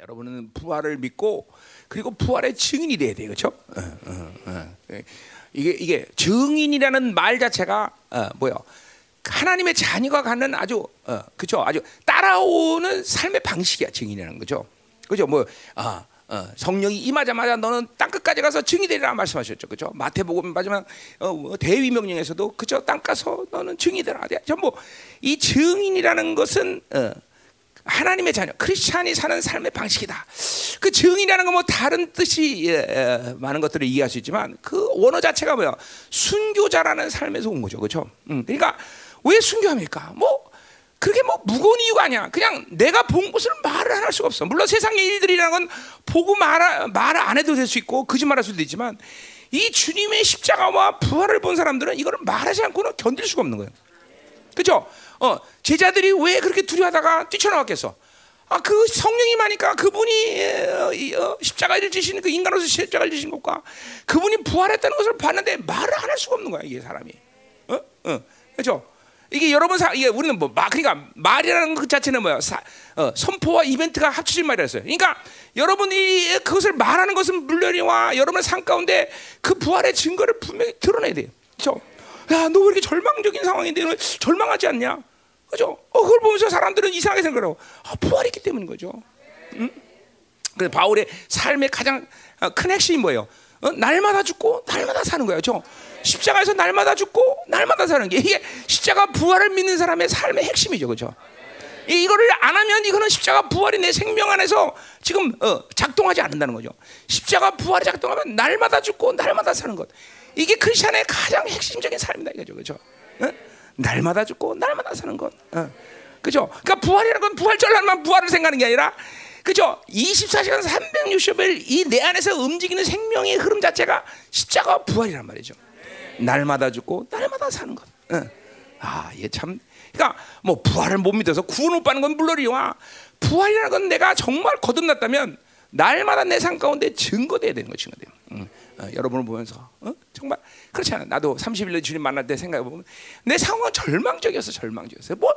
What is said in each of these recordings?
여러분은 부활을 믿고 그리고 부활의 증인이 돼야 돼요, 그렇죠? 어, 어, 어. 이게 이게 증인이라는 말 자체가 어, 뭐요? 하나님의 자녀가 갖는 아주 어, 그죠? 아주 따라오는 삶의 방식이야 증인이라는 거죠. 그죠? 뭐 아, 어, 성령이 임하자마자 너는 땅 끝까지 가서 증이 되리라 말씀하셨죠, 그죠? 마태복음 마지막 어, 뭐 대위 명령에서도 그죠? 땅 가서 너는 증이 되라. 전부 이 증인이라는 것은 어, 하나님의 자녀, 크리스찬이 사는 삶의 방식이다. 그 증이라는 건 뭐 다른 뜻이 예, 예, 많은 것들을 이해할 수 있지만 그 원어 자체가 뭐야? 순교자라는 삶에서 온 거죠, 그렇죠? 음, 그러니까 왜 순교합니까? 뭐 그게 뭐 무거운 이유가 아니야. 그냥 내가 본 것을 말을 안 할 수가 없어. 물론 세상의 일들이라는 건 보고 말, 말을 안 해도 될 수 있고 거짓말할 수도 있지만 이 주님의 십자가와 부활을 본 사람들은 이거를 말하지 않고는 견딜 수가 없는 거예요. 그죠? 어, 제자들이 왜 그렇게 두려워하다가 뛰쳐나왔겠어? 아, 그 성령이 많으니까 그분이 어, 어, 십자가를 지신 그 인간으로서 십자가를 지신 것과 그분이 부활했다는 것을 봤는데 말을 안 할 수가 없는 거야, 이게 사람이. 어? 어. 그죠? 이게 여러분 사 이게 우리는 뭐 마, 그러니까 말이라는 것 자체는 뭐야? 사, 어, 선포와 이벤트가 합쳐진 말이었어요. 그러니까 여러분이 그것을 말하는 것은 물론이와 여러분의 삶 가운데 그 부활의 증거를 분명히 드러내야 돼요. 그렇죠? 야, 너 왜 이렇게 절망적인 상황인데 너 절망하지 않냐? 그죠? 어, 그걸 보면서 사람들은 이상하게 생각하고 아, 부활했기 때문인 거죠. 응? 그래서 바울의 삶의 가장 어, 큰 핵심이 뭐예요? 어? 날마다 죽고 날마다 사는 거예요. 죠 십자가에서 날마다 죽고 날마다 사는 게 이게 십자가 부활을 믿는 사람의 삶의 핵심이죠. 그죠? 이거를 안 하면 이거는 십자가 부활이 내 생명 안에서 지금 어, 작동하지 않는다는 거죠. 십자가 부활이 작동하면 날마다 죽고 날마다 사는 것. 이게 크리스천의 가장 핵심적인 삶이다 이거죠. 그죠? 어? 날마다 죽고 날마다 사는 것. 어. 그죠? 그러니까 부활이라는 건 부활절날만 부활을 생각하는 게 아니라 그죠? 24시간 360일 이 내 안에서 움직이는 생명의 흐름 자체가 십자가 부활이란 말이죠. 날마다 죽고 날마다 사는 것. 어. 아, 얘 참. 그러니까 뭐 부활을 못 믿어서 구원 못 받는 건 물론이와 부활이라는 건 내가 정말 거듭났다면 날마다 내 삶 가운데 증거돼야 되는 거 증거돼요. 응. 어, 여러분을 보면서 어? 정말 그렇잖아. 나도 31년 주님 만날 때 생각해 보면 내 상황은 절망적이었어, 절망적이었어. 뭐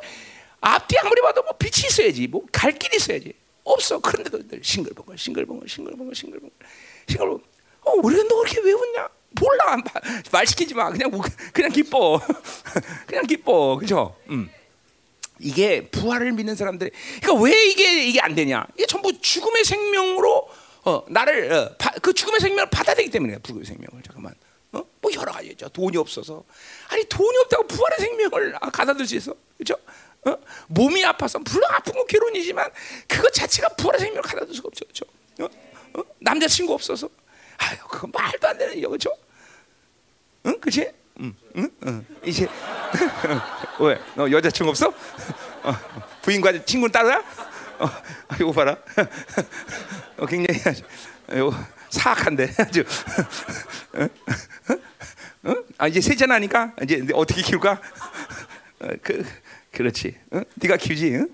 앞뒤 아무리 봐도 뭐 빛이 있어야지, 뭐 갈 길이 있어야지. 없어. 그런데도 늘 싱글벙글, 싱글벙글, 싱글벙글, 싱글벙글, 싱글벙글. 어, 우리가 너 그렇게 왜 웃냐? 몰라. 말 시키지 마. 그냥 그냥 기뻐. 그냥 기뻐. 그죠? 음. 이게 부활을 믿는 사람들이 그러니까 왜 이게 이게 안 되냐? 이게 전부 죽음의 생명으로 어, 나를 어, 바, 그 죽음의 생명을 받아야 되기 때문에 죽음의 생명을 잠깐만. 어? 뭐 여러 가지죠. 돈이 없어서 아니 돈이 없다고 부활의 생명을 아, 가다들 수 있어, 그렇죠? 어? 몸이 아파서 물론 아픈 건 괴로운이지만 그것 자체가 부활의 생명을 가다둘 수가 없죠, 그렇죠? 어? 어? 남자친구 없어서 아유 그거 말도 안 되는 얘기죠. 응, 그렇지? 응, 응, 응. 이제 왜? 너 여자친구 없어? 어, 부인과 친구는 따로야? 어, 이거 봐라. 어, 굉장히 아주 사악한데 아주. 어? 어? 아 이제 세잔하니까 이제 어떻게 키울까? 어, 그 그렇지. 어? 네가 키우지. 응?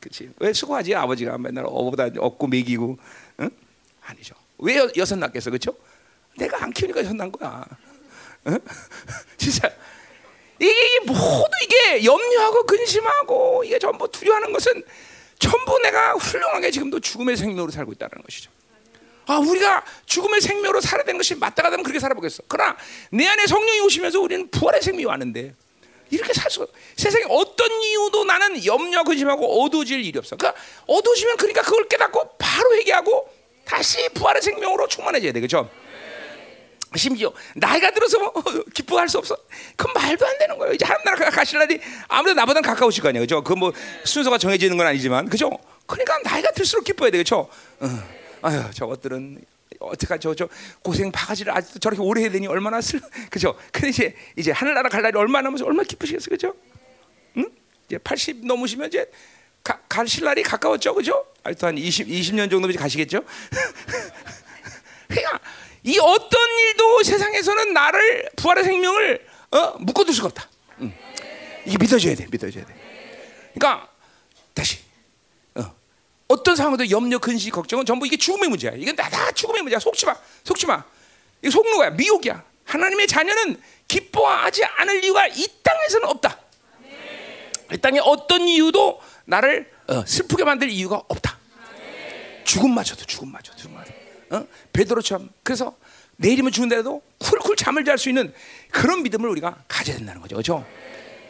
그렇지. 왜 수고하지 아버지가 맨날 어보다 얻고 먹이고. 응? 아니죠. 왜 여, 여섯 낳겠어, 그렇죠? 내가 안 키우니까 여섯 낳은 거야. 응? 진짜 이게 모두 이게 염려하고 근심하고 이게 전부 두려워하는 것은 전부 내가 훌륭하게 지금도 죽음의 생명으로 살고 있다는 것이죠. 아, 우리가 죽음의 생명으로 살아야 되는 것이 되면 그렇게 살아보겠어. 그러나 내 안에 성령이 오시면서 우리는 부활의 생명이 왔는데 이렇게 살 수가 세상에 어떤 이유도 나는 염려 근심하고 어두워질 일이 없어. 그러니까 어두워지면 그러니까 그걸 깨닫고 바로 회개하고 다시 부활의 생명으로 충만해져야 돼. 그죠 심지어 나이가 들어서 뭐 기뻐할 수 없어. 그건 말도 안 되는 거예요. 이제 하나님 나라 가실 날이 아무래도 나보다 가까우실 거 아니에요. 그죠? 그 뭐 순서가 정해지는 건 아니지만, 그죠? 그러니까 나이가 들수록 기뻐야 되겠죠. 어. 아유, 저것들은 어떡하죠? 저 고생 바가지를 아직도 저렇게 오래 해야 되니 얼마나 슬, 그죠? 근데 이제 이제 하늘나라 갈 날이 얼마 남아서 얼마나 기쁘시겠어요, 그죠? 응? 이제 80 넘으시면 이제 가, 가실 날이 가까웠죠, 그죠? 아직도 한 20, 20년 정도 가시겠죠? 그러니까 이 어떤 일도 세상에서는 나를 부활의 생명을 어? 묶어둘 수가 없다. 응. 이게 믿어줘야 돼, 믿어줘야 돼. 그러니까. 어떤 상황도 염려, 근심, 걱정은 전부 이게 죽음의 문제야. 이건 다, 다 죽음의 문제야. 속지 마, 속지 마. 이거 속는 거야, 미혹이야. 하나님의 자녀는 기뻐하지 않을 이유가 이 땅에서는 없다. 이 땅에 어떤 이유도 나를 어, 슬프게 만들 이유가 없다. 죽음마저도 죽음마저 죽음마저. 어? 베드로처럼 그래서 내일이면 죽은데도 쿨쿨 잠을 잘 수 있는 그런 믿음을 우리가 가져야 된다는 거죠. 그렇죠?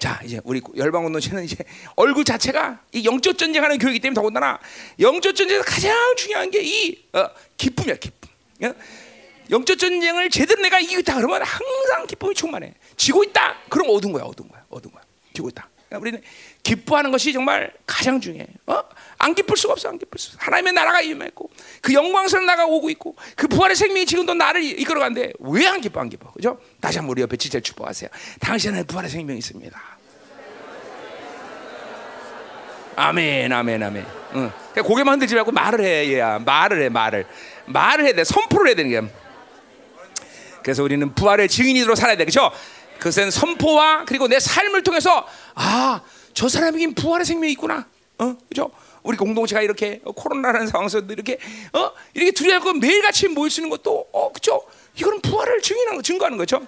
자, 이제 우리 열방 공동체는 이제 얼굴 자체가 이 영적 전쟁하는 교육이기 때문에 더군다나 영적 전쟁에서 가장 중요한 게이 어, 기쁨이야, 기쁨. 어? 영적 전쟁을 제대로 내가 있다 그러면 항상 기쁨이 충만해. 지고 있다. 그럼 어두운 거야, 어두운 거야, 어두운 거야. 지고 있다. 우리는 기뻐하는 것이 정말 가장 중요해. 어? 안 기쁠 수가 없어, 안 기쁠 수. 하나님의 나라가 임했고 그 영광스러운 나가 오고 있고 그 부활의 생명이 지금도 나를 이끌어가는데 왜 안 기뻐, 안 기뻐, 그죠? 다시 한번 우리 옆에 진짜 축복하세요. 당신은 부활의 생명이 있습니다. 아멘, 아멘, 아멘. 응. 그냥 고개만 흔들지 말고 말을 해, 얘야. 말을 해, 말을. 말을 해야 돼. 선포를 해야 되는 게. 그래서 우리는 부활의 증인으로 살아야 돼, 그렇죠? 그것은 선포와 그리고 내 삶을 통해서 아, 저 사람에겐 부활의 생명이 있구나. 어, 그죠? 우리 공동체가 이렇게 코로나라는 상황에서 이렇게 어 이렇게 두려고 매일같이 모일 수 있는 것도 어 그죠? 이거는 부활을 증인하는 거, 증거하는 거죠.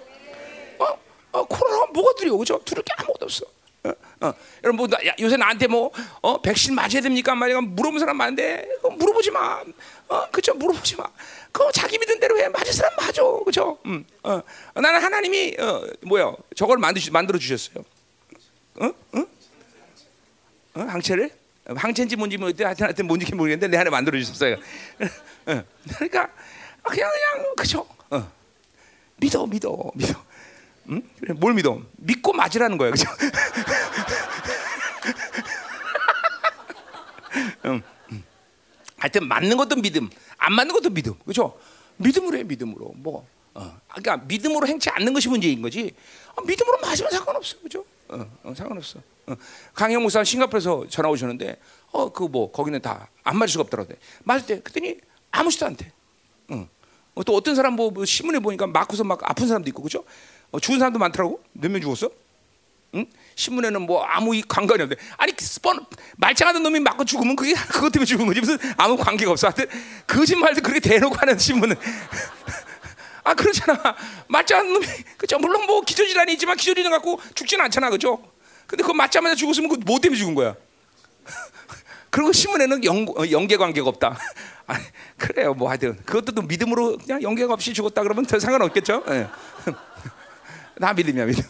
어, 어 코로나 뭐가 두려워, 그죠? 두려울 게 아무것도 없어. 어, 어. 여러분 뭐 나, 야, 요새 나한테 뭐 어, 백신 맞아야 됩니까? 말이야 물어보는 사람 많은데 어, 물어보지 마. 어, 그죠? 물어보지 마. 그 자기 믿은 대로 해. 맞을 사람 맞아, 그죠? 음, 어. 나는 하나님이 어, 뭐야? 저걸 만드 만들어 주셨어요. 어, 어? 어? 항체를? 항체인지 뭔지 모르겠는데 하여튼, 하여튼 뭔지 모르겠는데 내 안에 만들어 주셨어요. 어. 그러니까 그냥 그냥 그죠? 어. 믿어, 믿어, 믿어. 응? 그래, 뭘 믿어? 믿고 맞으라는 거야, 그죠? 응, 응. 하여튼 맞는 것도 믿음, 안 맞는 것도 믿음, 그죠? 믿음으로 해, 믿음으로. 뭐, 어. 그러니까 믿음으로 행치 않는 것이 문제인 거지. 어, 믿음으로 맞으면 상관없어, 그죠? 어, 어, 상관없어. 어. 강영 목사 싱가포르에서 전화 오셨는데, 어, 그 뭐 거기는 다 안 맞을 수가 없더라고. 맞을 때, 그랬더니 아무지도 않대. 응. 어, 또 어떤 사람 뭐, 뭐 신문에 보니까 맞고서 막 아픈 사람도 있고, 그죠? 어, 죽은 사람도 많더라고. 몇 명 죽었어? 응? 신문에는 뭐 아무 관관이 없는데 아니 스폰 말짱하던 놈이 맞고 죽으면 그게 그것 때문에 죽은 거지 무슨 아무 관계가 없어. 하여튼 거짓말도 그렇게 대놓고 하는 신문은 아 그렇잖아. 말짱한 놈이 그죠? 물론 뭐 기저질환이 있지만 기저질환 갖고 죽지는 않잖아, 그죠? 근데 그 맞자마자 죽었으면 그뭐 때문에 죽은 거야? 그리고 신문에는 연, 어, 연계 관계가 없다. 아, 그래요, 뭐 하여튼 그것도 또 믿음으로 그냥 연계가 없이 죽었다 그러면 더 상관없겠죠? 예. 다 믿음이야, 믿음.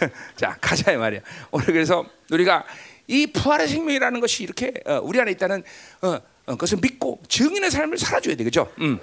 자, 가자 이 말이야. 오늘 그래서 우리가 이 부활의 생명이라는 것이 이렇게 어, 우리 안에 있다는 어, 어, 그것을 믿고 증인의 삶을 살아줘야 되겠죠. 음.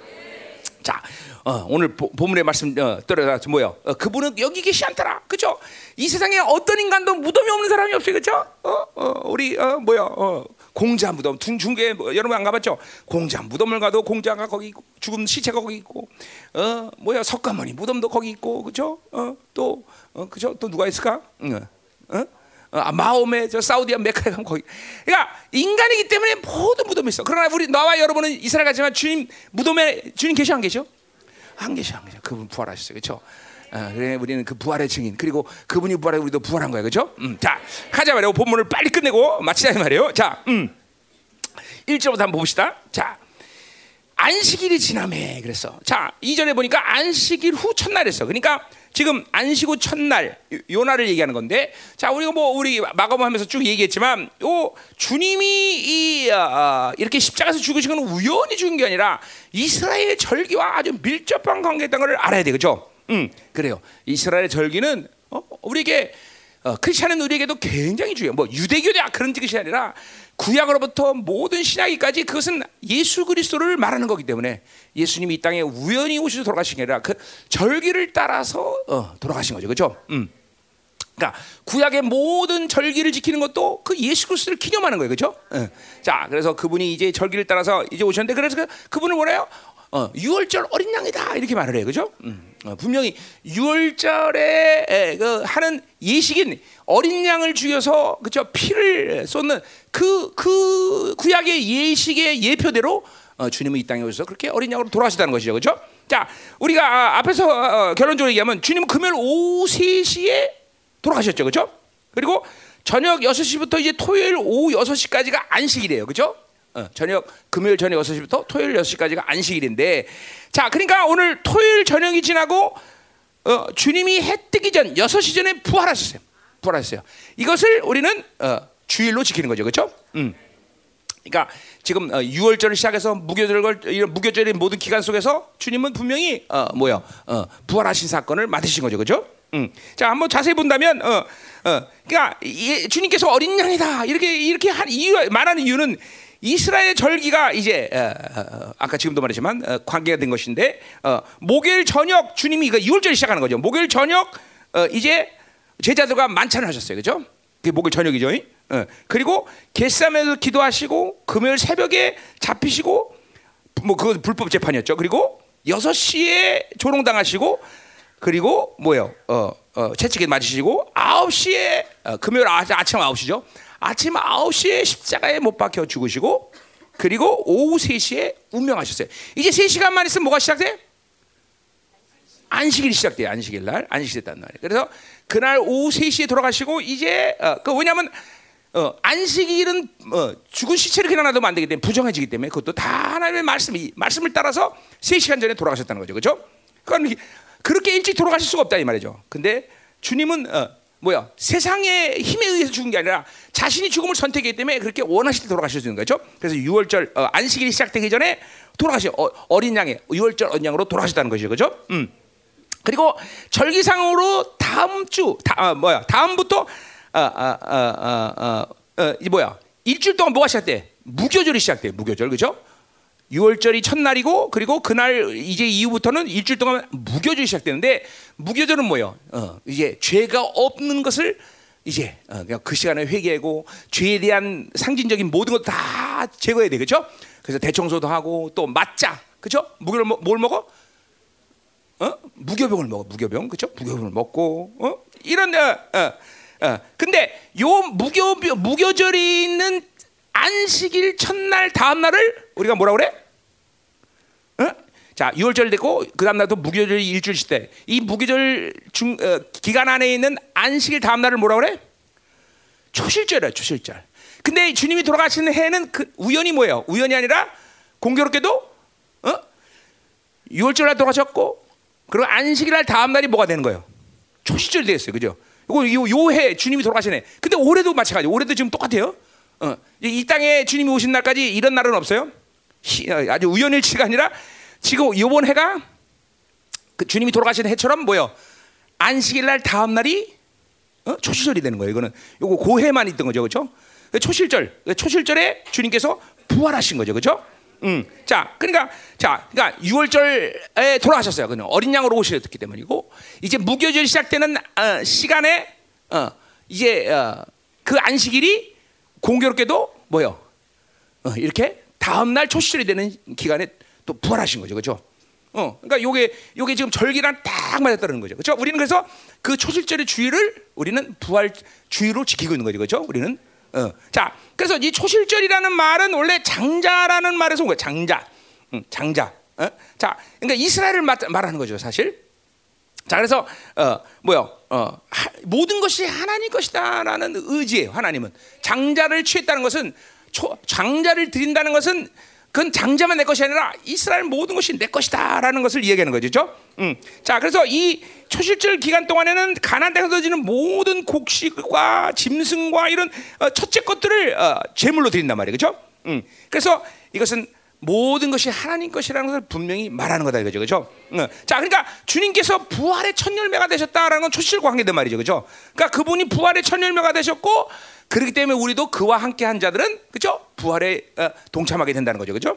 자, 어, 오늘 보, 본문의 말씀 어, 떨어져 뭐요? 어, 그분은 여기 계시 않더라, 그죠? 이 세상에 어떤 인간도 무덤이 없는 사람이 없어요, 그죠? 어, 어, 우리 어, 뭐야? 어, 공자 무덤 중 중계 뭐, 여러분 안 가봤죠? 공자 무덤을 가도 공자가 거기 있고 죽은 시체가 거기 있고 어 뭐야 석가모니 무덤도 거기 있고 그죠? 어또 어, 그죠? 또 누가 있을까? 어? 어? 아, 마음의 저 사우디아 메카에 가면 거기. 그러니까 인간이기 때문에 모든 무덤이 있어. 그러나 우리 나와 여러분은 이스라엘 가지만 주님 무덤에 주님 계시 안 계셔? 안 계셔 안 계셔. 그분 부활하셨어요, 그렇죠? 아, 그래 우리는 그 부활의 증인. 그리고 그분이 부활해 우리도 부활한 거야. 그죠? 음, 자 가자 말이에요 본문을 빨리 끝내고 마치자 말이에요. 자 음. 1절부터 한번 봅시다. 자 안식일이 지나매 그랬어. 자 이전에 보니까 안식일 후 첫날 했어. 그러니까 지금 안식 후 첫날 요 날을 얘기하는 건데 자 우리가 뭐 우리 마가음 하면서 쭉 얘기했지만 요 주님이 이 어, 이렇게 십자가에서 죽으신 건 우연히 죽은 게 아니라 이스라엘 절기와 아주 밀접한 관계였다는 걸 알아야 되겠죠 음, 그래요. 이스라엘의 절기는 어, 우리에게 어, 크리스천은 우리에게도 굉장히 중요해요. 뭐 유대교대 그런 뜻이 아니라 구약으로부터 모든 신약기까지 그것은 예수 그리스도를 말하는 거기 때문에 예수님이 이 땅에 우연히 오셔서 돌아가신 게 아니라 그 절기를 따라서 어, 돌아가신 거죠, 그렇죠? 음. 그러니까 구약의 모든 절기를 지키는 것도 그 예수 그리스도를 기념하는 거예요, 그렇죠? 어. 자, 그래서 그분이 이제 절기를 따라서 이제 오셨는데 그래서 그, 그분을 뭐래요? 어, 6월절 어린 양이다 이렇게 말을 해요, 그렇죠? 음. 어, 분명히 6월절에 그 하는 예식인 어린 양을 죽여서 그죠 피를 쏟는 그그 그 구약의 예식의 예표대로 어, 주님은 이 땅에 오셔서 그렇게 어린 양으로 돌아가시다는 것이죠, 그렇죠? 자, 우리가 아, 앞에서 어, 결론적으로 얘기하면 주님은 금요일 오후 3시에 돌아가셨죠, 그렇죠? 그리고 저녁 6시부터 이제 토요일 오후 6시까지가 안식이래요, 그렇죠? 어, 저녁 금요일 저녁 6시부터 토요일 6시까지가 안식일인데 자 그러니까 오늘 토요일 저녁이 지나고 어, 주님이 해 뜨기 전 6시 전에 부활하셨어요. 부활하셨어요. 이것을 우리는 어, 주일로 지키는 거죠. 그렇죠? 음. 그러니까 지금 어, 6월절을 시작해서 무교절 이런 무교절의 모든 기간 속에서 주님은 분명히 어, 뭐야 어, 부활하신 사건을 맡으신 거죠, 그렇죠? 음. 자 한번 자세히 본다면 어, 어, 그러니까 이, 주님께서 어린 양이다 이렇게 이렇게 한 이유 말하는 이유는 이스라엘 절기가 이제 아까 지금도 말했지만 어, 관계가 된 것인데 어, 목요일 저녁 주님이 그 6월절 시작하는 거죠. 목요일 저녁 어, 이제 제자들과 만찬을 하셨어요, 그렇죠? 그게 목요일 저녁이죠. 어, 그리고 겟삼에서 기도하시고 금요일 새벽에 잡히시고 뭐 그거 불법 재판이었죠. 그리고 6시에 조롱당하시고 그리고 뭐요? 어, 어, 채찍에 맞으시고 9시에 어, 금요일 아, 아침 9시죠. 아침 9시에 십자가에 못 박혀 죽으시고 그리고 오후 3시에 운명하셨어요. 이제 3시간만 있으면 뭐가 시작돼? 안식일이 시작돼요. 안식일 날. 안식일 됐단 말이에요. 그래서 그날 오후 3시에 돌아가시고 이제 어, 그 왜냐면 어, 안식일은 어, 죽은 시체를 그냥 놔두면 안 되기 때문에 부정해지기 때문에 그것도 다 하나님의 말씀이 말씀을 따라서 3시간 전에 돌아가셨다는 거죠. 그렇죠? 그러니까 그렇게 일찍 돌아가실 수가 없다 이 말이죠. 근데 주님은 어, 뭐야? 세상의 힘에 의해서 죽은 게 아니라 자신이 죽음을 선택했기 때문에 그렇게 원하실 때 있는 거죠. 그래서 6월절 어, 안식일이 시작되기 전에 돌아가시 어, 린 양의 6월절 어린 양으로 돌아가셨다는 것이죠. 그렇죠? 음. 그리고 절기상으로 다음 주 다, 어, 뭐야? 다음부터 어, 어, 어, 이 뭐야? 일주일 동안 뭐가 시작돼? 무교절이 시작돼. 무교절 그죠? 6월절이 첫날이고 그리고 그날 이제 이후부터는 일주일 동안 무교절이 시작되는데 무교절은 뭐예요? 어, 이제 죄가 없는 것을 이제 어, 그냥 그 시간에 회개하고 죄에 대한 상징적인 모든 것 다 제거해야 돼, 그렇죠? 그래서 대청소도 하고 또 맞자, 그렇죠? 무교를 뭐, 뭘 먹어? 어? 무교병을 먹어, 무교병, 그렇죠? 무교병을 먹고, 어? 이런 어, 어. 어, 근데 요 무교 무교절이 있는 안식일 첫날 다음 날을 우리가 뭐라 그래? 어? 자, 6월절 되고 그 다음 날도 무교절 일주일씩 때. 이 무교절 중 어, 기간 안에 있는 안식일 다음 날을 뭐라 그래? 초실절이야, 초실절. 근데 주님이 돌아가시는 해는 그 우연이 뭐예요? 우연이 아니라 공교롭게도 어? 6월절 날 돌아가셨고 그리고 안식일 날 다음 날이 뭐가 되는 거예요? 초실절이 되었어요. 그죠? 이거 요해 주님이 돌아가시네. 근데 올해도 마찬가지. 올해도 지금 똑같아요. 어, 이 땅에 주님이 오신 날까지 이런 날은 없어요. 어, 아주 우연일치가 아니라 지금 이번 해가 그 주님이 돌아가신 해처럼 뭐요? 안식일 날 다음 날이 어? 초실절이 되는 거예요. 이거는 요거 고해만 있던 거죠, 그렇죠? 초실절, 초실절에 주님께서 부활하신 거죠, 그렇죠? 음, 자, 그러니까 자, 그러니까 6월절에 돌아가셨어요. 그냥 어린 양으로 오셨기 때문이고 이제 무교절이 시작되는 어, 시간에 어, 이제 어, 그 안식일이 공교롭게도 뭐요? 어, 이렇게 다음 날 초실이 되는 기간에 또 부활하신 거죠, 그렇죠? 어, 그러니까 요게 요게 지금 절기랑 딱 맞았다는 거죠, 그렇죠? 우리는 그래서 그 초실절의 주의를 우리는 부활 주의로 지키고 있는 거죠, 그렇죠? 우리는 어. 자, 그래서 이 초실절이라는 말은 원래 장자라는 말에서 온 거예요. 장자, 응, 장자. 어? 자, 그러니까 이스라엘을 말하는 거죠, 사실. 자, 그래서 어, 뭐요? 어, 하, 모든 것이 하나님 것이다라는 의지예요. 하나님은 장자를 취했다는 것은 초, 장자를 드린다는 것은 그건 장자만 내 것이 아니라 이스라엘 모든 것이 내 것이다라는 것을 이야기하는 거죠. 음. 자, 그래서 이 초실절 기간 동안에는 가나안 땅에서 지는 모든 곡식과 짐승과 이런 어, 첫째 것들을 어, 제물로 드린단 말이에요. 그렇죠? 음. 그래서 이것은 모든 것이 하나님 것이라는 것을 분명히 말하는 거다 이거죠. 그렇죠? 음. 자, 그러니까 주님께서 부활의 첫 열매가 되셨다라는 건 초실과 관계된 말이죠. 그렇죠? 그러니까 그분이 부활의 첫 열매가 되셨고 그렇기 때문에 우리도 그와 함께 한 자들은 그죠? 부활에 어, 동참하게 된다는 거죠. 그죠?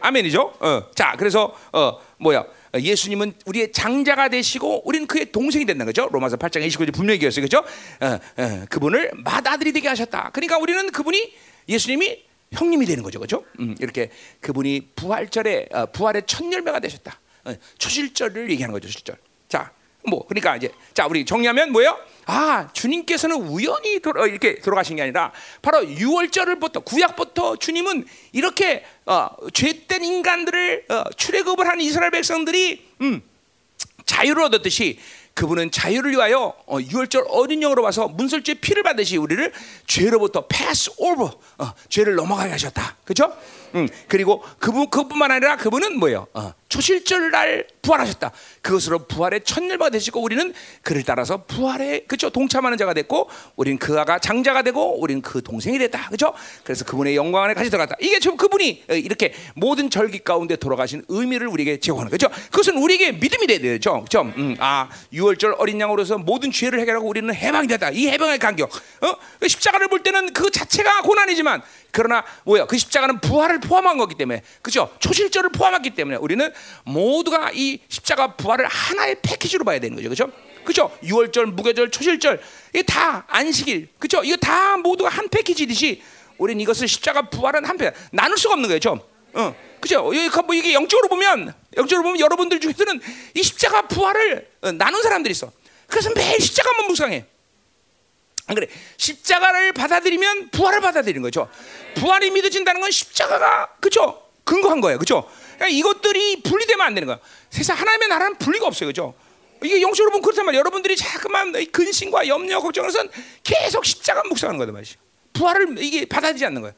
아멘이죠. 어. 자, 그래서 어, 뭐야? 예수님은 우리의 장자가 되시고 우리는 그의 동생이 된다는 거죠. 로마서 8장 29절 분명히 얘기했어요. 그죠? 어, 어, 그분을 맏아들이 되게 하셨다. 그러니까 우리는 그분이 예수님이 형님이 되는 거죠. 그죠? 음, 이렇게 그분이 부활절에 어, 부활의 첫 열매가 되셨다. 어, 초실절을 얘기하는 거죠. 초실절. 자, 뭐 그러니까 이제 자 우리 정리하면 뭐예요? 아 주님께서는 우연히 돌아, 이렇게 돌아가신 게 아니라 바로 6월절을부터 구약부터 주님은 이렇게 어, 죄된 인간들을 어, 출애굽을 한 이스라엘 백성들이 음, 자유를 얻었듯이 그분은 자유를 위하여 어, 6월절 어린 영으로 와서 문설주의 피를 받으시 우리를 죄로부터 패스 오버 어, 죄를 넘어가게 하셨다. 그렇죠? 음, 그리고 그분 그뿐만 아니라 그분은 뭐예요? 어, 초실절 날 부활하셨다. 그것으로 부활의 첫일바 되시고 우리는 그를 따라서 부활에 그죠 동참하는 자가 됐고 우리는 그 아가 장자가 되고 우리는 그 동생이 됐다. 그죠? 그래서 그분의 영광 안에 같이 들어갔다. 이게 지금 그분이 어, 이렇게 모든 절기 가운데 돌아가신 의미를 우리에게 제공하는 거죠. 그것은 우리에게 믿음이 돼야 되죠. 그죠? 음, 아, 6월절 어린 양으로서 모든 죄를 해결하고 우리는 해방이 됐다. 이 해방의 간격. 어? 십자가를 볼 때는 그 자체가 고난이지만 그러나 뭐야? 그 십자가는 부활을 포함한 거기 때문에 그죠? 초실절을 포함했기 때문에 우리는 모두가 이 십자가 부활을 하나의 패키지로 봐야 되는 거죠. 그죠? 그죠? 6월절, 무교절, 초실절 이게 다 안식일. 그죠? 이거 다 모두가 한 패키지듯이 우리는 이것을 십자가 부활은 한 패. 나눌 수가 없는 거예요. 어. 그죠? 뭐 이게 영적으로 보면 영적으로 보면 여러분들 중에서는 이 십자가 부활을 어, 나눈 사람들이 있어. 그래서 매일 십자가만 묵상해. 안 그래? 십자가를 받아들이면 부활을 받아들이는 거죠. 부활이 믿어진다는 건 십자가가 그죠? 근거한 거예요. 그죠? 그러니까 이것들이 분리되면 안 되는 거야. 세상 하나님의 나라는 분리가 없어요. 그죠? 이게 영적으로 보면 그렇단 말이야. 여러분들이 자꾸만 근심과 염려, 걱정에선 계속 십자가 묵상하는 거다 말이야. 부활을 이게 받아들이지 않는 거야.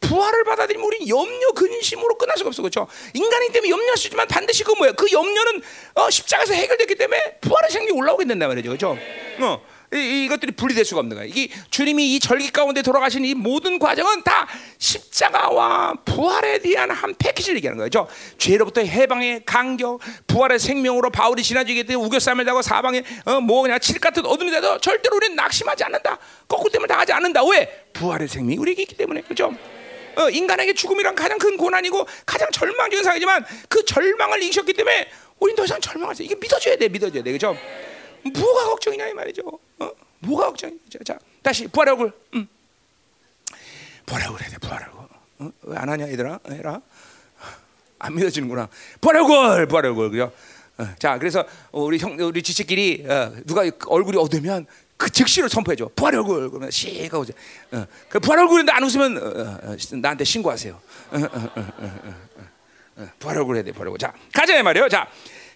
부활을 받아들이면 우리는 염려, 근심으로 끝날 수가 없어. 그렇죠? 인간이 때문에 염려할 수 있지만 반드시 그 뭐야? 그 염려는 어, 십자가에서 해결됐기 때문에 부활의 생명이 올라오게 된단 말이죠. 그렇죠? 어. 이, 이것들이 분리될 수가 없는 거야. 이게 주님이 이 절기 가운데 돌아가신 이 모든 과정은 다 십자가와 부활에 대한 한 패키지를 얘기하는 거죠. 죄로부터 해방의 간격, 부활의 생명으로 바울이 지나지게 되 우겨쌈을 자고 사방에 어, 뭐 그냥 칠 같은 어둠이 돼도 절대로 우리는 낙심하지 않는다. 거꾸로 때문에 당하지 않는다. 왜? 부활의 생명이 우리에게 있기 때문에 그죠? 어, 인간에게 죽음이란 가장 큰 고난이고 가장 절망적인 상이지만 그 절망을 이기셨기 때문에 우린 더 이상 절망하지. 이게 믿어줘야 돼, 믿어줘야 돼, 그죠? 뭐가 걱정이냐 이 말이죠. 어? 뭐가 걱정이냐. 자, 다시 부활의 얼굴. 음. 부활의 얼굴 해야 돼. 부활의 얼굴. 어? 왜안 하냐 얘들아? 해라. 안 믿어지는구나. 부활의 얼굴, 부활의 얼굴. 그죠? 어, 자, 그래서 우리 형, 우리 지식끼리 어, 누가 얼굴이 어두면 그 즉시로 선포해줘. 부활의 얼굴. 그러면 씩 하고 어, 그 부활의 얼굴인데 안 웃으면 어, 어, 나한테 신고하세요. 부활의 얼굴 해야 돼. 부활의 얼굴. 자, 가자 말이에요. 자.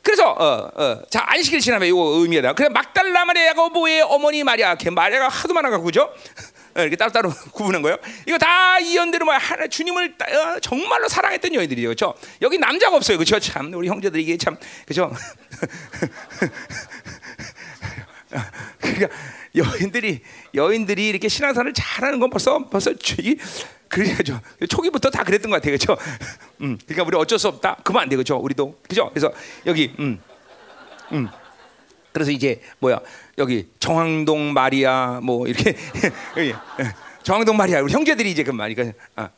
그래서 어, 어, 자 안식일 지나면 이거 의미다. 그래 막달라 마리아 야고보의 어머니 마리아, 걔 마리아가 하도 많아가지고 그죠? 어, 이렇게 따로따로 구분한 거예요. 이거 다 이연들은 뭐 하나 주님을 어, 정말로 사랑했던 여인들이죠, 그렇죠? 여기 남자가 없어요, 그렇죠? 참 우리 형제들이 이게 참 그렇죠? 그러니까 여인들이 여인들이 이렇게 신앙생활을 잘하는 건 벌써 벌써 이 그래야죠. 초기부터 다 그랬던 것 같아요, 그렇죠? 음, 그러니까 우리 어쩔 수 없다. 그만 안 돼, 그렇죠? 우리도 그죠? 그래서 여기 음, 음. 그래서 이제 뭐야 여기 정황동 마리아 뭐 이렇게 정황동 마리아 우리 형제들이 이제 그만 그러니까 아,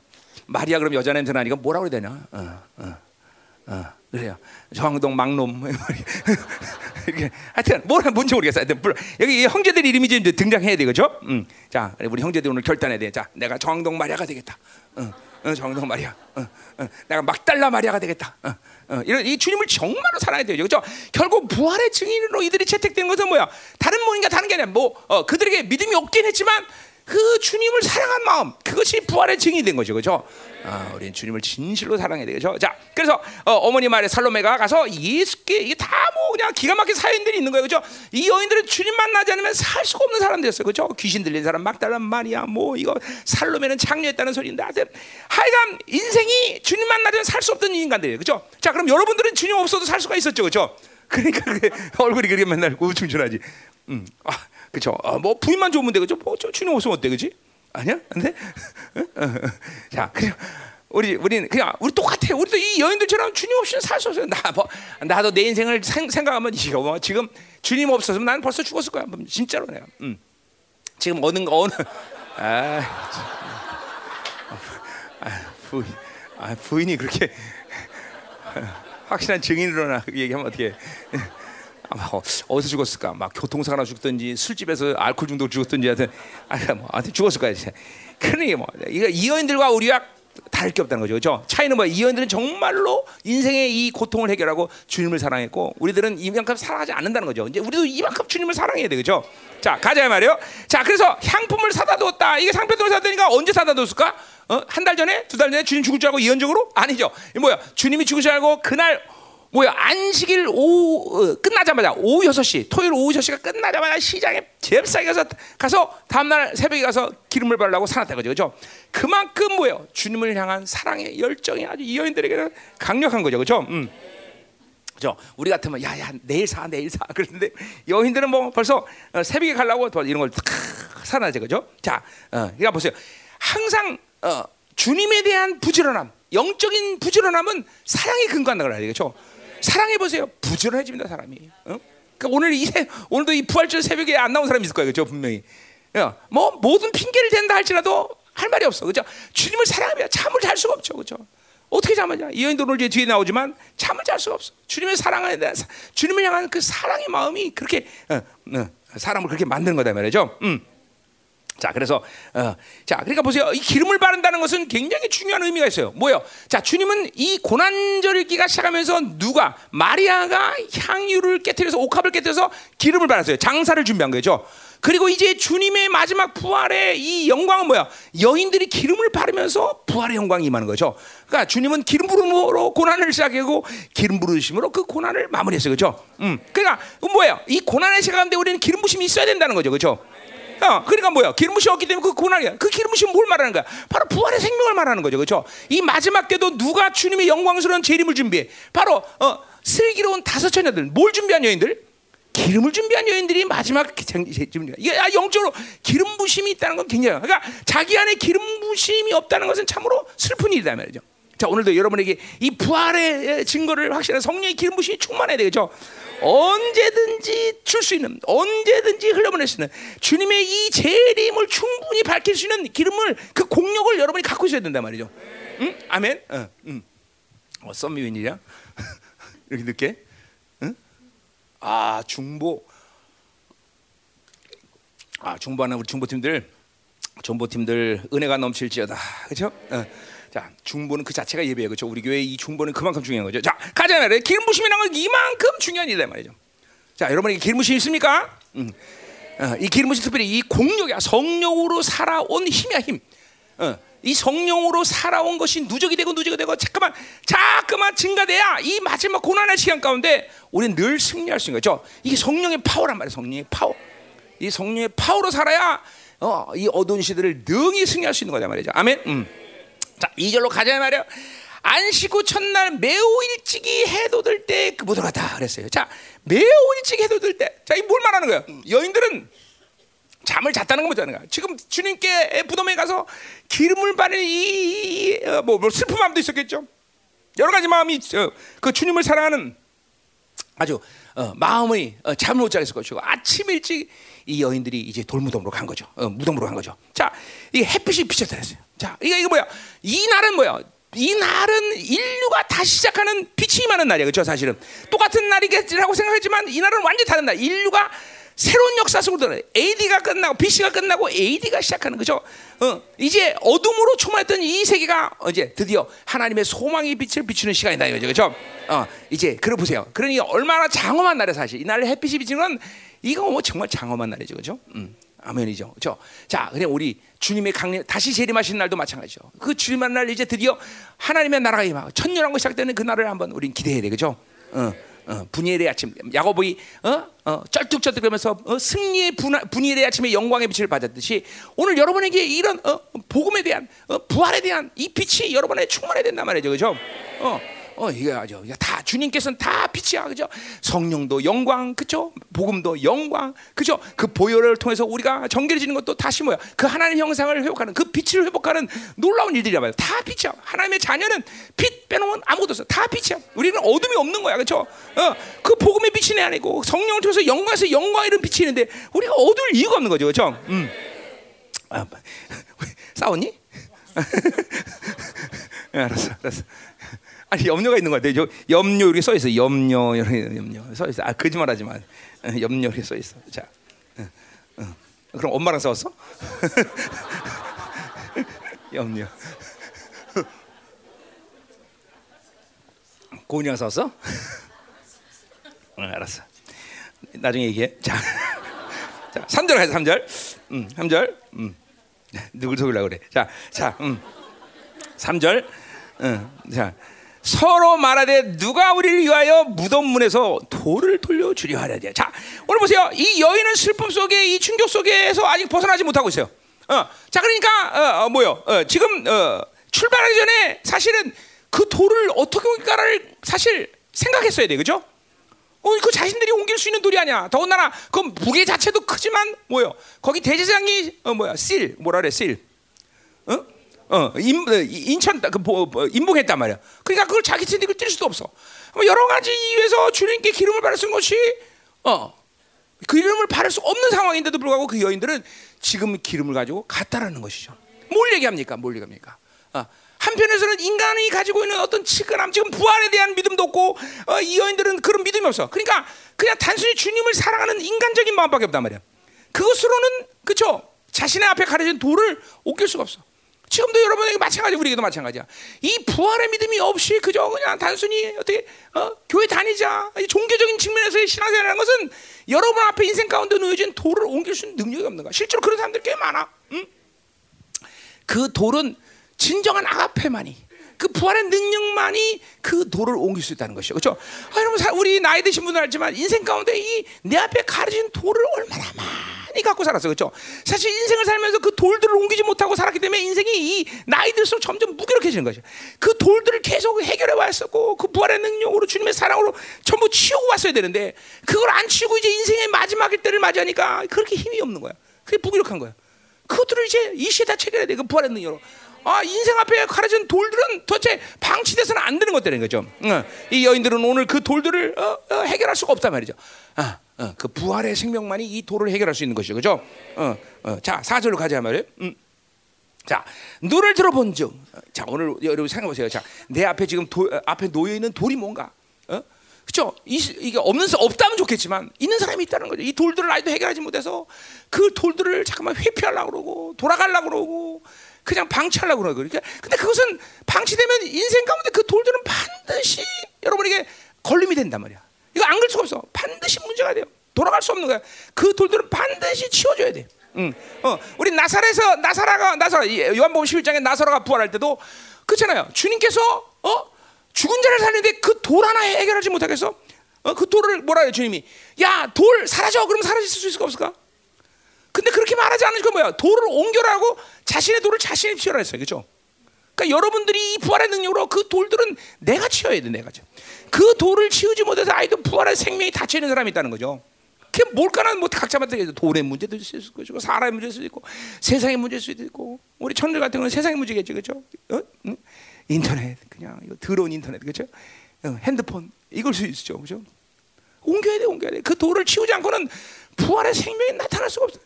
마리아 그럼 여자 냄새 나니까 뭐라고 해야 되나? 어, 어, 어, 그래요. 정황동 막놈 이렇게 하여튼 뭐라 뭔지 모르겠어. 하여튼 여기 형제들 이름이 이제 등장해야 되겠죠? 음. 자, 우리 형제들 오늘 결단해야 돼. 자, 내가 정황동 마리아가 되겠다. 어, 어, 정황동 마리아. 어, 어, 내가 막달라 마리아가 되겠다. 어, 어, 이런 이 주님을 정말로 사랑해야 돼요. 그렇죠? 결국 부활의 증인으로 이들이 채택된 것은 뭐야? 다른 뭐인가 다른 게 아니라 뭐 어, 그들에게 믿음이 없긴 했지만 그 주님을 사랑한 마음 그것이 부활의 증인이 된 거죠, 그렇죠? 아, 우리는 주님을 진실로 사랑해야 되죠. 자, 그래서 어, 머니 말에 살로메가 가서 예수께 이게 다 뭐 그냥 기가 막힌 사연들이 있는 거예요, 그렇죠? 이 여인들은 주님 만나지 않으면 살 수가 없는 사람들이었어요, 그렇죠? 귀신 들린 사람 막달란 말이야, 뭐 이거 살로메는 창녀했다는 소리인데, 하여튼 하여간 인생이 주님 만나면 살 수 없던 인간들이에요, 그렇죠? 자, 그럼 여러분들은 주님 없어도 살 수가 있었죠, 그렇죠? 그러니까 얼굴이 그렇게 맨날 우중충하지. 음, 아, 그렇죠. 아, 뭐 부인만 좋으면 돼, 그렇죠? 뭐 주님 없으면 어때, 그렇지? 아니야? 안 돼? 자, 그냥 우리 우리는 그냥 우리 똑같아. 우리도 이 여인들처럼 주님 없이는 살 수 없어요. 나 뭐, 나도 내 인생을 생, 각하면 이거 뭐 지금 주님 없었으면 난 벌써 죽었을 거야. 뭐, 진짜로 내가. 음. 지금 어느 어느 아, 아 부인 아 부인이 그렇게 확실한 증인으로 나 얘기하면 어떻게? 아 마 어, 어디서 죽었을까? 막 교통사고나 죽든지 술집에서 알코올 중독 죽었든지 하여튼 아, 뭐 하여튼 죽었을 거야. 그러니 뭐 이거 이 여인들과 우리가 다를 게 없다는 거죠. 그렇죠? 차이는 뭐야? 이 여인들은 정말로 인생의 이 고통을 해결하고 주님을 사랑했고 우리들은 이만큼 사랑하지 않는다는 거죠. 이제 우리도 이만큼 주님을 사랑해야 돼. 그렇죠? 자, 가자 말이요. 자, 그래서 향품을 사다 뒀다. 이게 상표들을 사다 니까 언제 사다 뒀을까? 어? 한 달 전에, 두 달 전에 주님 죽을 줄 알고 이언적으로? 아니죠. 이 뭐야? 주님이 죽을 줄 알고 그날 뭐야 안식일 오후 어, 끝나자마자 오후 6시 토요일 오후 6시가 끝나자마자 시장에 잽싸게 가서 가서 다음날 새벽에 가서 기름을 바르고 살았다 그죠. 그죠? 그만큼 뭐예요? 주님을 향한 사랑의 열정이 아주 이 여인들에게는 강력한 거죠. 그죠? 음. 그죠? 우리 같으면 야야 내일 사 내일 사. 그런데 여인들은 뭐 벌써 어, 새벽에 가려고 이런 걸탁 사나죠. 그죠? 자 어, 그러니까 보세요. 항상 어, 주님에 대한 부지런함 영적인 부지런함은 사랑에 근거한다 그래야 되겠죠 사랑해 보세요. 부지런해집니다 사람이. 어? 그러니까 오늘 이 오늘도 이 부활절 새벽에 안 나온 사람이 있을 거예요, 그죠 분명히. 어, 뭐 모든 핑계를 댄다 할지라도 할 말이 없어, 그죠? 주님을 사랑하면 잠을 잘 수가 없죠, 그죠? 어떻게 잠을 이 여인도 오늘 뒤에 나오지만 잠을 잘 수가 없어. 주님의 사랑에 대한 주님을 향한 그 사랑의 마음이 그렇게 어, 어, 사람을 그렇게 만드는 거다 말이죠. 음. 자, 그래서 어, 자, 그러니까 보세요. 이 기름을 바른다는 것은 굉장히 중요한 의미가 있어요. 뭐요? 자, 주님은 이 고난절기가 시작하면서 누가 마리아가 향유를 깨뜨려서 옥합을 깨뜨려서 기름을 발랐어요. 장사를 준비한 거죠. 그리고 이제 주님의 마지막 부활의 이 영광은 뭐야? 여인들이 기름을 바르면서 부활의 영광이 임하는 거죠. 그러니까 주님은 기름 부음으로 고난을 시작하고 기름 부으심으로 그 고난을 마무리했어요. 그렇죠? 음. 그러니까 뭐예요? 이 고난의 시간 가운데 우리는 기름 부심이 있어야 된다는 거죠. 그렇죠? 어, 그러니까 뭐야? 기름 부심이 없기 때문에 그 고난이야. 그 기름 부심은 뭘 말하는 거야? 바로 부활의 생명을 말하는 거죠. 그렇죠? 이 마지막 때도 누가 주님의 영광스러운 재림을 준비해? 바로 어, 슬기로운 다섯 처녀들. 뭘 준비한 여인들? 기름을 준비한 여인들이 마지막 재림이야. 이게 아, 영적으로 기름 부심이 있다는 건 굉장히 그러니까 자기 안에 기름 부심이 없다는 것은 참으로 슬픈 일이다 말이죠. 자 오늘도 여러분에게 이 부활의 증거를 확실한 성령의 기름 부심이 충만해야 되겠죠. 언제든지 줄 수 있는, 언제든지 흘려보낼 수 있는 주님의 이 재림을 충분히 밝힐 수 있는 기름을 그 공력을 여러분이 갖고 있어야 된단 말이죠. 응? 아멘. 어, 썸미 웬일이야? 이렇게 늦게? 응? 아 중보. 아 중보하는 우리 중보팀들, 중보팀들 은혜가 넘칠지어다. 그렇죠? 어. 자, 중보는 그 자체가 예배예요. 그렇죠? 우리 교회 이 중보는 그만큼 중요한 거죠. 자, 가자 말이에요. 기름 부심이라는 건 이만큼 중요한 일이란 말이죠. 자, 여러분에게 기름 부심 있습니까? 음. 어, 이 기름 부심 특별히 이 공력이야. 성령으로 살아온 힘이야, 힘. 어, 이 성령으로 살아온 것이 누적이 되고 누적이 되고 잠깐만 자꾸만 증가돼야 이 마지막 고난의 시간 가운데 우리는 늘 승리할 수 있는 거죠. 이게 성령의 파워란 말이에요. 성령의 파워. 이 성령의 파워로 살아야 어, 이 어두운 시대를 능히 승리할 수 있는 거다 말이죠. 아멘. 음. 자, 2절로 가자 말이야. 안식 후 첫날 매우 일찍이 해 돋을 때 무덤 들어갔다 그랬어요. 자, 매우 일찍 돋을 때. 자, 이 뭘 말하는 거야? 여인들은 잠을 잤다는 거잖아. 지금 주님께 무덤에 가서 기름을 바르는 이, 어, 뭐, 뭐 슬픈 마음도 있었겠죠. 여러 가지 마음이 있어. 그 주님을 사랑하는 아주 어, 마음의 어, 잠을 못 자겠을 것이고 아침 일찍 이 여인들이 이제 돌무덤으로 간 거죠. 어, 무덤으로 간 거죠. 자, 이게 햇빛이 비쳤어요. 자, 이거 이거 뭐야? 이 날은 뭐야? 이 날은 인류가 다시 시작하는 빛이 임하는 날이야. 그렇죠? 사실은 똑같은 날이겠지라고 생각했지만 이 날은 완전히 다른 날. 인류가 새로운 역사 속으로 들어. AD가 끝나고 BC가 끝나고 AD가 시작하는 거죠. 어, 이제 어둠으로 충만했던 이 세계가 이제 드디어 하나님의 소망의 빛을 비추는 시간이다 이거죠. 그렇죠? 어, 이제 그래 보세요. 그러니 얼마나 장엄한 날이야 사실. 이 날에 햇빛이 비치는 건 이거 뭐 정말 장엄한 날이죠. 그렇죠? 음. 아멘이죠. 그렇죠? 자, 그냥 우리 주님의 강림 다시 재림하시는 날도 마찬가지죠. 그 주님한 날 이제 드디어 하나님의 나라가 임하고 천년왕국 시작되는 그 날을 한번 우린 기대해야 되겠죠. 어, 어, 분일의 아침 야곱이 어, 어, 쩔뚝쩔뚝하면서 어, 승리의 분일의 아침에 영광의 빛을 받았듯이 오늘 여러분에게 이런 어, 복음에 대한 어, 부활에 대한 이 빛이 여러분에 충만해야 된단 말이죠, 그렇죠? 어. 어, 이게 아주 다 주님께서는 다 빛이야, 그죠? 성령도 영광, 그죠? 복음도 영광, 그죠? 그 보혈을 통해서 우리가 정결해지는 것도 다시 뭐야? 그 하나님 형상을 회복하는 그 빛을 회복하는 놀라운 일들이란 말이야. 다 빛이야. 하나님의 자녀는 빛 빼놓으면 아무것도 없어. 다 빛이야. 우리는 어둠이 없는 거야, 그죠? 어, 그 복음의 빛이 내 안이고 성령을 통해서 영광에서 영광 이런 빛이 있는데 우리가 어두울 이유가 없는 거죠, 그죠? 음. 아, 싸웠니? 알았어, 알았어. 아니 염려가 있는 것 같아요. 염려 이렇게 써 있어. 염려 이렇게 염려 써 있어. 아 거짓말하지 마. 어, 염려 이렇게 써 있어. 자. 그럼 엄마랑 싸웠어? 염려. 고은이랑 싸웠어? 어, 알았어. 나중에 얘기해. 자, 자 3절 가자. 3절. 음, 3절. 음. 누굴 속이려고 그래. 자, 자, 음. 3절. 음, 자. 서로 말하되 누가 우리를 위하여 무덤 문에서 돌을 돌려 주려 하려 돼. 자, 오늘 보세요. 이 여인은 슬픔 속에 이 충격 속에서 아직 벗어나지 못하고 있어요. 어, 자, 그러니까 어, 어 뭐요? 어, 지금 어, 출발하기 전에 사실은 그 돌을 어떻게 옮길까를 사실 생각했어야 돼, 그죠? 어, 그 자신들이 옮길 수 있는 돌이 아니야. 더군다나 그 무게 자체도 크지만 뭐요? 거기 대제사장이 어 뭐야? 실 뭐라 그래? 실. 어? 어, 인, 어, 인천 그 인봉했단 말이야. 그러니까 그걸 자기 스틱을 뛸 수도 없어. 뭐 여러 가지 이유에서 주님께 기름을 바를 수 있는 것이 어, 그 이름을 바를 수 없는 상황인데도 불구하고 그 여인들은 지금 기름을 가지고 갔다라는 것이죠. 뭘 얘기합니까? 뭘 얘기합니까? 어, 한편에서는 인간이 가지고 있는 어떤 치근함, 지금 부활에 대한 믿음도 없고 어, 이 여인들은 그런 믿음이 없어. 그러니까 그냥 단순히 주님을 사랑하는 인간적인 마음밖에 없단 말이야. 그것으로는 그렇죠. 자신의 앞에 가려진 돌을 옮길 수가 없어. 지금도 여러분에게 마찬가지, 우리에게도 마찬가지야. 이 부활의 믿음이 없이 그저 그냥 단순히 어떻게 어, 교회 다니자 종교적인 측면에서의 신앙생활이라는 것은 여러분 앞에 인생 가운데 놓여진 돌을 옮길 수 있는 능력이 없는 거야. 실제로 그런 사람들 꽤 많아. 응? 그 돌은 진정한 아가페만이 그 부활의 능력만이 그 돌을 옮길 수 있다는 것이죠. 그렇죠? 아, 여러분 우리 나이 드신 분들 알지만 인생 가운데 이 내 앞에 가려진 돌을 얼마나 많이 갖고 살았어. 그렇죠? 사실 인생을 살면서 그 돌들을 옮기지 못하고 살았기 때문에 인생이 이 나이 들수록 점점 무기력해지는 거죠. 그 돌들을 계속 해결해 왔었고 그 부활의 능력으로 주님의 사랑으로 전부 치우고 왔어야 되는데 그걸 안 치우고 이제 인생의 마지막일 때를 맞이하니까 그렇게 힘이 없는 거야. 그게 무기력한 거야. 그것들을 이제 이 시에 다 체결해야 돼. 그 부활의 능력으로. 아, 인생 앞에 가려진 돌들은 도대체 방치돼서는 안 되는 것들인 거죠. 어, 이 여인들은 오늘 그 돌들을 어, 어, 해결할 수가 없단 말이죠. 아, 어, 그 부활의 생명만이 이 돌을 해결할 수 있는 것이죠. 그죠? 어, 어, 자, 사절로 가자 말이에요. 음. 자, 눈을 들어본 즉, 자, 오늘 여러분 생각해 보세요. 자, 내 앞에 지금 도, 앞에 놓여 있는 돌이 뭔가? 어? 그죠? 이게 없는 없다면 좋겠지만 있는 사람이 있다는 거죠. 이 돌들을 아직도 해결하지 못해서 그 돌들을 잠깐만 회피하려고 그러고 돌아가려고 그러고 그냥 방치하려고 그러고 그러니까 근데 그것은 방치되면 인생 가운데 그 돌들은 반드시 여러분에게 걸림이 된단 말이야. 이거 안 그럴 수가 없어. 반드시 문제가 돼요. 돌아갈 수 없는 거야. 그 돌들은 반드시 치워줘야 돼. 응. 어, 우리 나사렛에서 나사라가 나사라 요한복음 11장에 나사라가 부활할 때도 그렇잖아요. 주님께서 어 죽은 자를 살리는데 그 돌 하나 해결하지 못하겠어? 어, 그 돌을 뭐라 해요 주님이? 야 돌 사라져. 그럼 사라질 수 있을까 없을까? 근데 그렇게 말하지 않으니까 뭐야? 돌을 옮겨라고 자신의 돌을 자신이 치워라 했어요. 그죠? 그러니까 여러분들이 이 부활의 능력으로 그 돌들은 내가 치워야 돼, 내가. 그 돌을 치우지 못해서 아이도 부활의 생명이 닫혀 있는 사람이 있다는 거죠. 그게 뭘까는 뭐 각자마다 돌의 문제도 있을 수 있고, 사람의 문제일 수도 있고, 세상의 문제일 수도 있고, 우리 천들 같은 경우는 세상의 문제겠죠, 그렇죠? 어? 응? 인터넷, 그냥 이거 더러운 인터넷, 그렇죠? 어, 핸드폰 이걸 수 있죠, 그렇죠? 옮겨야 돼, 옮겨야 돼. 그 돌을 치우지 않고는 부활의 생명이 나타날 수가 없어요.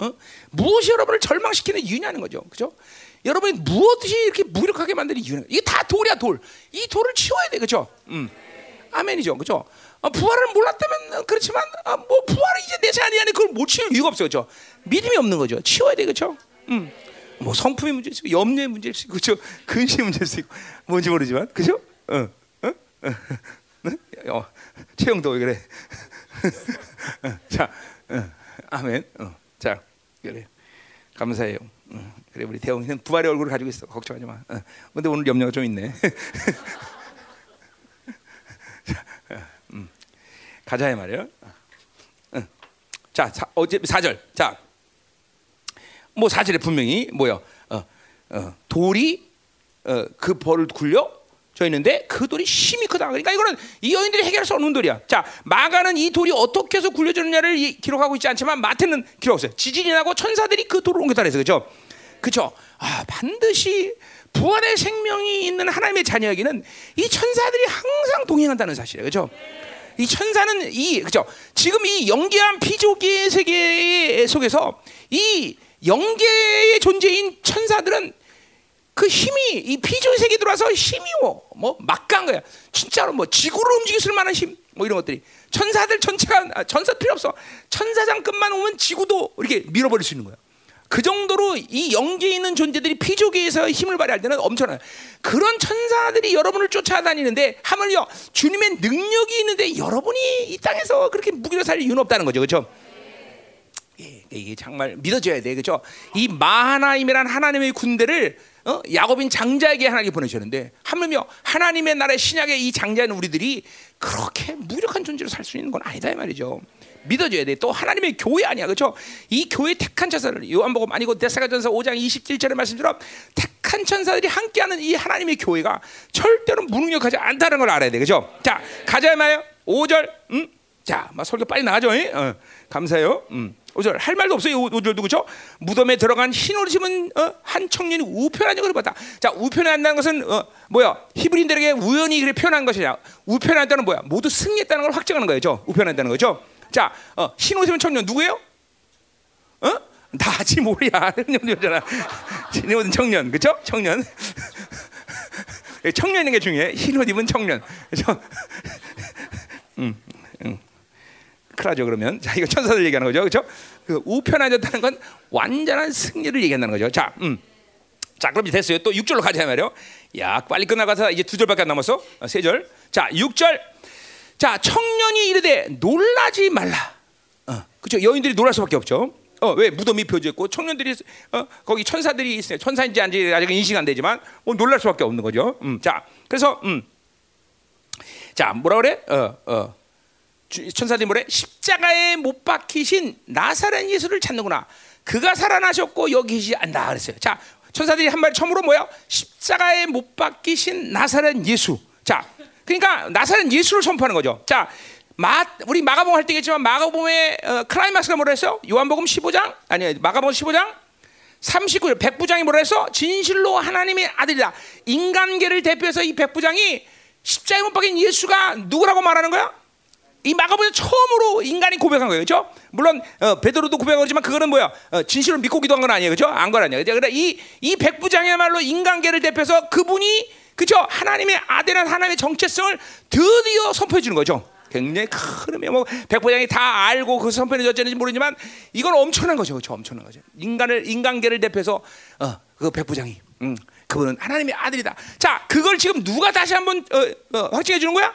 어? 무엇이 여러분을 절망시키는 이유냐는 거죠. 그죠? 여러분이 무엇이 이렇게 무력하게 만드는 이유는 이게 다 돌이야 돌. 이 돌을 치워야 돼, 그죠? 음. 아멘이죠, 그죠? 어, 부활을 몰랐다면 그렇지만 어, 뭐 부활이 이제 내 자리 안에 그걸 못 치울 이유가 없어요, 그죠? 믿음이 없는 거죠. 치워야 돼, 그죠? 음. 뭐 성품의 문제일 수 있고 염려의 문제일 수 있고, 그죠? 근심의 문제일 수 있고, 뭔지 모르지만, 그죠? 어, 어, 어, 어. 최영도 왜 그래? 자, 어, 아멘. 어. 자. 그래 감사해요. 어, 그래 우리 대웅이는 부활의 얼굴을 가지고 있어. 걱정하지 마. 어, 근데 오늘 염려가 좀 있네. 자, 어, 음. 가자 말이에요. 어. 자, 사, 어제 4절. 자. 뭐 4절에 분명히 뭐요? 어, 어, 돌이 어, 그 벌을 굴려 져 있는데 그 돌이 힘이 크다. 그러니까 이거는 이 여인들이 해결할 수 없는 돌이야. 자, 마가는 이 돌이 어떻게 해서 굴려졌느냐를 기록하고 있지 않지만 마태는 기록했어요. 지진이 나고 천사들이 그 돌을 옮겼다 그래서 그죠? 그죠? 아, 반드시 부활의 생명이 있는 하나님의 자녀에게는 이 천사들이 항상 동행한다는 사실이에요. 그죠? 이 천사는 이 그죠? 지금 이 영계한 피조계 세계 속에서 이 영계의 존재인 천사들은 그 힘이 이 피조 세계 들어와서 힘이 뭐, 뭐 막간 거야. 진짜로 뭐 지구를 움직일 수 만한 힘, 뭐 이런 것들이 천사들 전체가 아, 천사 필요 없어. 천사장급만 오면 지구도 이렇게 밀어버릴 수 있는 거야. 그 정도로 이 영계에 있는 존재들이 피조계에서 힘을 발휘할 때는 엄청나요. 그런 천사들이 여러분을 쫓아다니는데 하물며 주님의 능력이 있는데 여러분이 이 땅에서 그렇게 무기로 살 이유는 없다는 거죠, 그렇죠? 이게 정말 믿어져야 돼, 그렇죠? 이 마하나임이란 하나님의 군대를 어? 야곱인 장자에게 하나님이 보내셨는데 하물며 하나님의 나라의 신약의 이 장자는 우리들이 그렇게 무력한 존재로 살 수 있는 건 아니다 이 말이죠. 믿어줘야 돼. 또 하나님의 교회 아니야, 그렇죠? 이 교회 택한 천사들, 요한복음 아니고 데사가전서 5장 27절의 말씀처럼 택한 천사들이 함께하는 이 하나님의 교회가 절대로 무능력하지 않다는 걸 알아야 돼, 그렇죠? 자, 가자 말이요. 5절, 음, 자, 막 설교 빨리 나가죠. 어, 감사해요. 음. 5절 할 말도 없어요. 5절도 그죠? 무덤에 들어간 흰 옷을 입은 어, 한 청년이 우편한 적을 봤다. 자, 우편한다는 것은 어, 뭐야? 히브리인들에게 우연히 그래 표현한 것이냐? 우편한다는 뭐야? 모두 승리했다는 걸 확정하는 거예요. 우편한다는 거죠. 자, 어, 흰옷 입은 청년 누구예요? 어? 나지 뭐야? 청년이잖아. 흰 옷은 청년, 그죠? 청년. 청년인 게 중요해. 흰옷 입은 청년, 그죠? 음, 음. 크라죠 그러면. 자 이거 천사들 얘기하는 거죠. 그렇죠 그 우편해졌다는 건 완전한 승리를 얘기한다는 거죠. 자 음. 자 그럼 됐어요. 또 6절로 가자 말이요. 야 빨리 끝나가서 이제 두 절밖에 안 남았어. 어, 세절 자 6절. 자 청년이 이르되 놀라지 말라. 어, 그렇죠 여인들이 놀랄 수밖에 없죠. 어, 왜? 무덤이 있고 청년들이 어, 거기 천사들이 있어요. 천사인지 아닌지 아직 인식 안 되지만 뭐 놀랄 수밖에 없는 거죠. 음, 자 그래서 음. 자 뭐라 그래? 어, 어. 천사들이 뭐래? 십자가에 못 박히신 나사렛 예수를 찾는구나. 그가 살아나셨고 여기 계시지 않다 그랬어요. 자, 천사들이 한 말 처음으로 뭐야? 십자가에 못 박히신 나사렛 예수. 자, 그러니까 나사렛 예수를 선포하는 거죠. 자, 마 우리 마가복음 할 때겠지만 마가복음의 어, 클라이막스가 뭐라 했어? 요한복음 15장 아니 마가복음 15장 39절 백부장이 뭐라 했어? 진실로 하나님의 아들이다. 인간계를 대표해서 이 백부장이 십자가에 못 박힌 예수가 누구라고 말하는 거야? 이 마가복음 처음으로 인간이 고백한 거예요, 그렇죠? 물론 어, 베드로도 고백하지만 그거는 뭐야? 어, 진실을 믿고 기도한 건 아니에요, 그렇죠? 안건 아니에요. 그러니까 이이 백부장이야말로 인간계를 대표해서 그분이 그렇죠? 하나님의 아들한 하나님의 정체성을 드디어 선포해 주는 거죠. 굉장히 큰 의미. 뭐 백부장이 다 알고 그 선포해 줬는지 모르지만 이건 엄청난 거죠, 그렇죠? 엄청난 거죠. 인간을 인간계를 대표해서 어, 그 백부장이, 음, 그분은 하나님의 아들이다. 자, 그걸 지금 누가 다시 한번 어, 어, 확증해 주는 거야?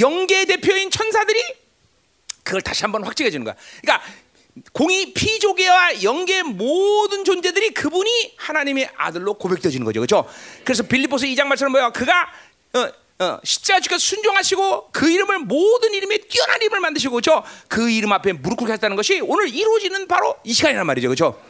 영계 대표인 천사들이 그걸 다시 한번 확증해 주는 거야. 그러니까 공이 피조계와 영계 모든 존재들이 그분이 하나님의 아들로 고백되어지는 거죠. 그렇죠? 그래서 빌립보서 2장 말처럼 뭐야? 그가 어, 어, 십자가 순종하시고 그 이름을 모든 이름에 뛰어난 이름을 만드시고 그렇죠? 그 이름 앞에 무릎 꿇게 했다는 것이 오늘 이루어지는 바로 이 시간이란 말이죠. 그렇죠?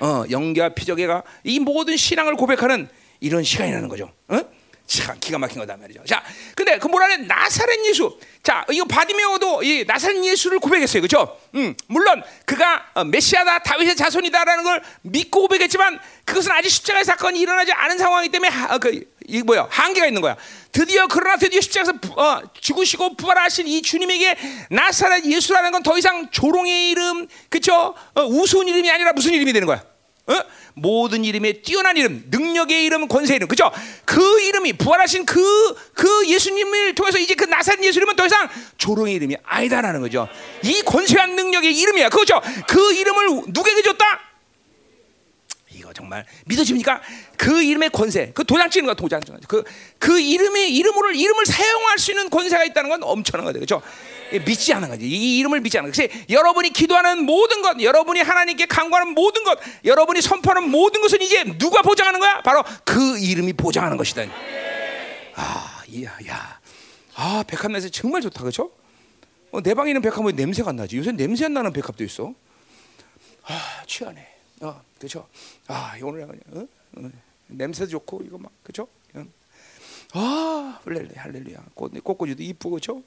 어, 영계와 피조계가 이 모든 신앙을 고백하는 이런 시간이라는 거죠. 어? 참 기가 막힌 거다 말이죠. 자, 근데 그 뭐라 해? 나사렛 예수. 자, 이거 바디메오도 이 나사렛 예수를 고백했어요. 그렇죠? 음, 물론 그가 어, 메시아다, 다윗의 자손이다라는 걸 믿고 고백했지만 그것은 아직 십자가의 사건이 일어나지 않은 상황이기 때문에 하, 어, 그, 이 뭐야? 한계가 있는 거야. 드디어 그러나 드디어 십자가에서 부, 어, 죽으시고 부활하신 이 주님에게 나사렛 예수라는 건 더 이상 조롱의 이름, 그렇죠? 어, 우스운 이름이 아니라 무슨 이름이 되는 거야? 어? 모든 이름에 뛰어난 이름, 능력의 이름, 권세 이름, 그죠? 그 이름이 부활하신 그, 그 예수님을 통해서 이제 그 나사렛 예수 이름은 더 이상 조롱의 이름이 아니다라는 거죠. 이 권세한 능력의 이름이야. 그죠? 그 이름을 누구에게 줬다? 이거 정말 믿어집니까? 그 이름의 권세, 그 도장 찍는 거 도장 찍는 거. 그, 그 이름의 이름을, 이름을 사용할 수 있는 권세가 있다는 건 엄청난 거죠. 그죠? 믿지 않은 거지. 이 이름을 믿지 않은 거지. 여러분이 기도하는 모든 것, 여러분이 하나님께 간구하는 모든 것, 여러분이 선포하는 모든 것은 이제 누가 보장하는 거야? 바로 그 이름이 보장하는 것이다. 아, 야, 야. 아, 백합 냄새 정말 좋다. 그죠? 어, 내 방에 있는 백합은 냄새가 안 나지. 요새 냄새 안 나는 백합도 있어. 아, 취하네. 어, 그죠? 아, 오늘 어? 어, 냄새 좋고 이거 막 그죠? 아, 할렐루야, 할렐루야. 꽃, 꽃꽂이도 이쁘고 그죠?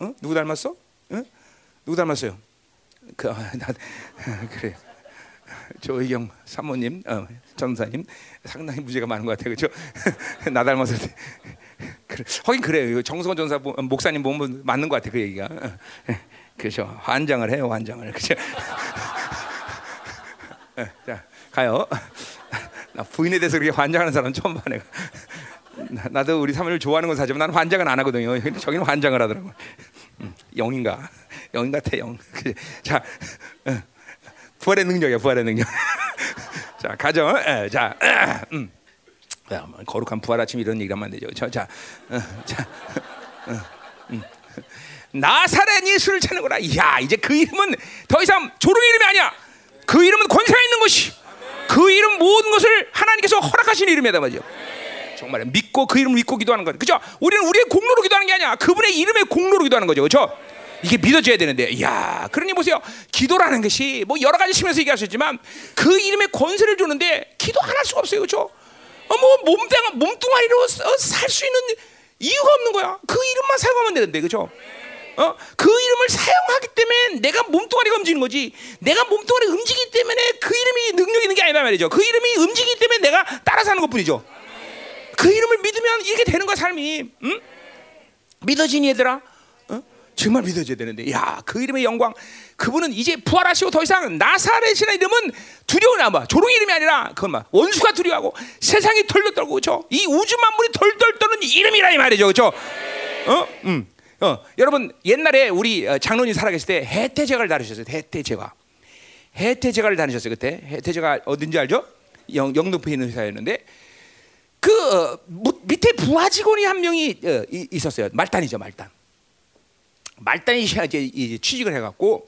어? 누구 닮았어? 어? 누구 닮았어요? 그, 아, 나, 그래. 조희경 사모님, 어, 전사님 상당히 무죄가 많은 것 같아요, 그렇죠? 나 닮아서 그래. 하긴 그래요. 정성원 전사 목사님 보면 맞는 것 같아 그 얘기가. 그렇죠. 환장을 해요, 환장을. 그렇죠. 자, 가요. 나 부인에 대해서 그렇게 환장하는 사람 처음 봐 내가. 나도 우리 사모를 좋아하는 건 사지만 나는 환장은 안 하거든요. 저기는 환장을 하더라고. 음, 영인가? 영 같아 영. 자, 어, 부활의 능력이야 부활의 능력. 자 가정. 에, 자, 음. 야, 뭐 거룩한 부활 아침 이런 얘기 하면 안 되죠. 저, 자, 어, 자, 어, 음. 나사렛 예수를 찾는구나. 야, 이제 그 이름은 더 이상 조롱의 이름이 아니야. 그 이름은 권세가 있는 것이. 그그 이름 모든 것을 하나님께서 허락하신 이름이다 말이죠. 정말 믿고 그 이름을 믿고 기도하는 거죠. 그죠? 우리는 우리의 공로로 기도하는 게 아니야. 그분의 이름의 공로로 기도하는 거죠. 그렇죠? 이게 믿어져야 되는데, 야, 그러니 보세요. 기도라는 것이 뭐 여러 가지 측면에서 얘기하셨지만 그 이름의 권세를 주는데 기도 안 할 수가 없어요, 그렇죠? 어, 뭐 몸뚱 몸뚱아리로 살 수 있는 이유가 없는 거야. 그 이름만 사용하면 되는데, 그렇죠? 어? 그 이름을 사용하기 때문에 내가 몸뚱아리가 움직이는 거지. 내가 몸뚱아리 움직이기 때문에 그 이름이 능력 있는 게 아니다 말이죠. 그 이름이 움직이기 때문에 내가 따라 사는 것 뿐이죠. 그 이름을 믿으면 이렇게 되는 거야 삶이. 응? 믿어지니 얘들아. 어? 정말 믿어져야 되는데, 야, 그 이름의 영광. 그분은 이제 부활하시고 더 이상 나사렛이라는 이름은 두려운 아마 조롱 이름이 아니라 그건 막 원수가 두려워하고 세상이 덜덜 떨고 그렇죠. 이 우주 만물이 덜덜 떠는 이름이라 이 말이죠, 그렇죠? 어, 음. 어, 여러분 옛날에 우리 어, 장로님 살아계실 때 해태제가를 다루셨어요. 해태제가. 해태제가를 다루셨어요. 그때 해태제가 어딘지 알죠? 영, 영등포에 있는 회사였는데 그 어, 밑에 부하 직원이 한 명이 어, 이, 있었어요. 말단이죠, 말단. 말단이 이제, 이제 취직을 해갖고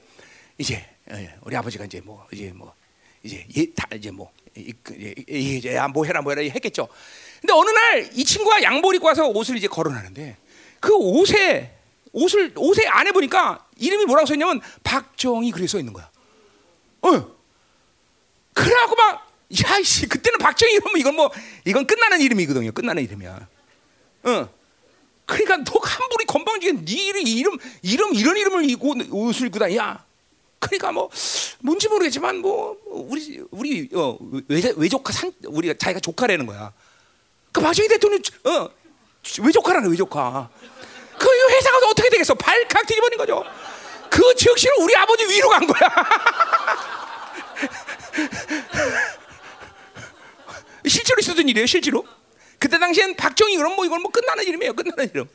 이제 예, 우리 아버지가 이제 뭐 이제 뭐 이제 예, 다 이제 뭐 이제 야, 뭐 해라 뭐 해라 했겠죠. 근데 어느 날 이 친구가 양복 입고 와서 옷을 이제 걸어놨는데 그 옷에 옷을 옷에 안에 보니까 이름이 뭐라고 써 있냐면 박정희 그렇게 써 있는 거야. 어. 그래갖고 막 야이씨 그때는 박정희 이러면 이건 뭐 이건 끝나는 이름이거든요. 끝나는 이름이야. 어. 그러니까 너 함부로 건방지게 네 이름 이름 이름 이런 이름을 입고 옷을 입고 다야. 그러니까 뭐 뭔지 모르겠지만 뭐 우리 우리 어 외, 외조카 산 우리가 자기가 조카라는 거야. 그 박정희 대통령 어 외조카라는 외조카. 그 회사가 어떻게 되겠어? 발칵 뒤집어진 거죠. 그 즉시로 우리 아버지 위로 간 거야. 실제로 있었던 일이에요, 실제로. 그때 당시엔 박정희 그럼 뭐 이건 뭐 끝나는 이름이에요, 끝나는 이름.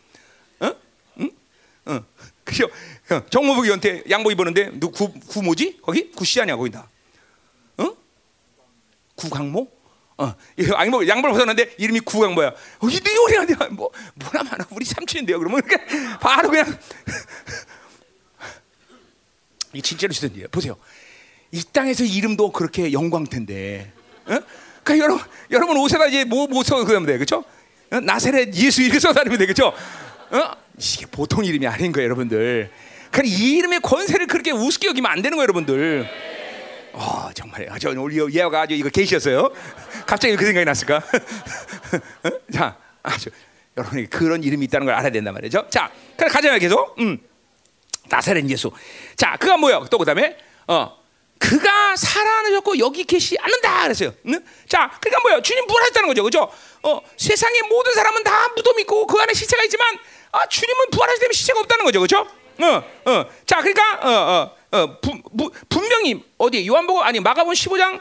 어? 응? 어. 그죠? 어, 정모부 위원한테 양복 입었는데 누구 구 뭐지? 거기 구씨 아니야 거기다. 어? 구강모? 어, 양복 양복 벗었는데 이름이 구강모야. 어, 이네 오래야 돼. 뭐 뭐라 말아 우리 삼촌인데요. 그러면 그러니까 바로 그냥 이 진짜로 있었던 일이에요. 보세요. 이 땅에서 이름도 그렇게 영광 텐데. 어? 그러니까 여러분, 여러분 옷에다 이제 뭐 뭐 써 그러면 돼, 그렇죠? 어? 나세렛 예수 이렇게 써 다니면 돼, 그렇죠? 어? 이게 보통 이름이 아닌 거예요, 여러분들. 그러니까 이 이름의 권세를 그렇게 우습게 여기면 안 되는 거예요, 여러분들. 아 정말 아저 오늘 예화가 아주 이거 계시었어요. 갑자기 그 생각이 났을까? 어? 자, 아주 여러분이 그런 이름이 있다는 걸 알아야 된단 말이죠. 자, 그래 가자 계속. 음. 나사렛 예수. 자, 그가 뭐야? 또 그다음에 어. 그가 살아나셨고 여기 계시 않는다 그랬어요. 응? 자, 그러니까 뭐야? 주님 부활했다는 거죠, 그죠? 어, 세상의 모든 사람은 다 무덤 있고 그 안에 시체가 있지만 아, 주님은 때문에 시체가 없다는 거죠, 그죠? 어, 어. 자, 그러니까 어, 어, 어, 부, 부, 분명히 어디 요한복음 아니 마가복음 15장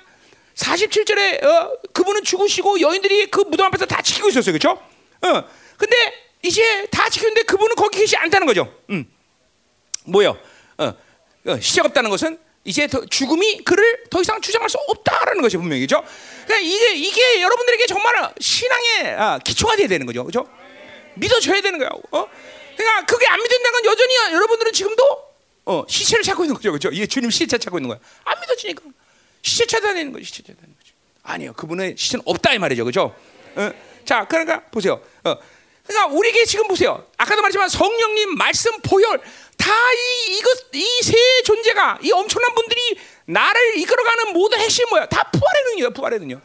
47절에 어, 그분은 죽으시고 여인들이 그 무덤 앞에서 다 지키고 있었어요, 그죠? 어, 근데 이제 다 지켰는데 그분은 거기 계시 않다는 거죠. 음. 뭐요? 어, 어, 시체가 없다는 것은 이제 죽음이 그를 더 이상 주장할 수 없다라는 것이 분명이죠. 그러니까 이게 이게 여러분들에게 정말 신앙의 아, 기초가 돼야 되는 거죠, 그렇죠? 믿어줘야 되는 거야. 어? 그러니까 그게 안 믿는다는 건 여전히 여러분들은 지금도 어, 시체를 찾고 있는 거죠, 그렇죠? 이게 주님 시체 찾고 있는 거야. 안 믿어지니까 시체 찾아내는 거지, 시체 찾아내는 거지. 아니요, 그분의 시체는 없다 이 말이죠, 그렇죠? 어? 자, 그러니까 보세요. 어. 그러니까 우리에게 지금 보세요. 아까도 말했지만 성령님 말씀 보혈 다 이 이것 이 세 존재가 이 엄청난 분들이 나를 이끌어가는 모든 핵심 뭐야? 다 부활의 능력, 부활의 능력,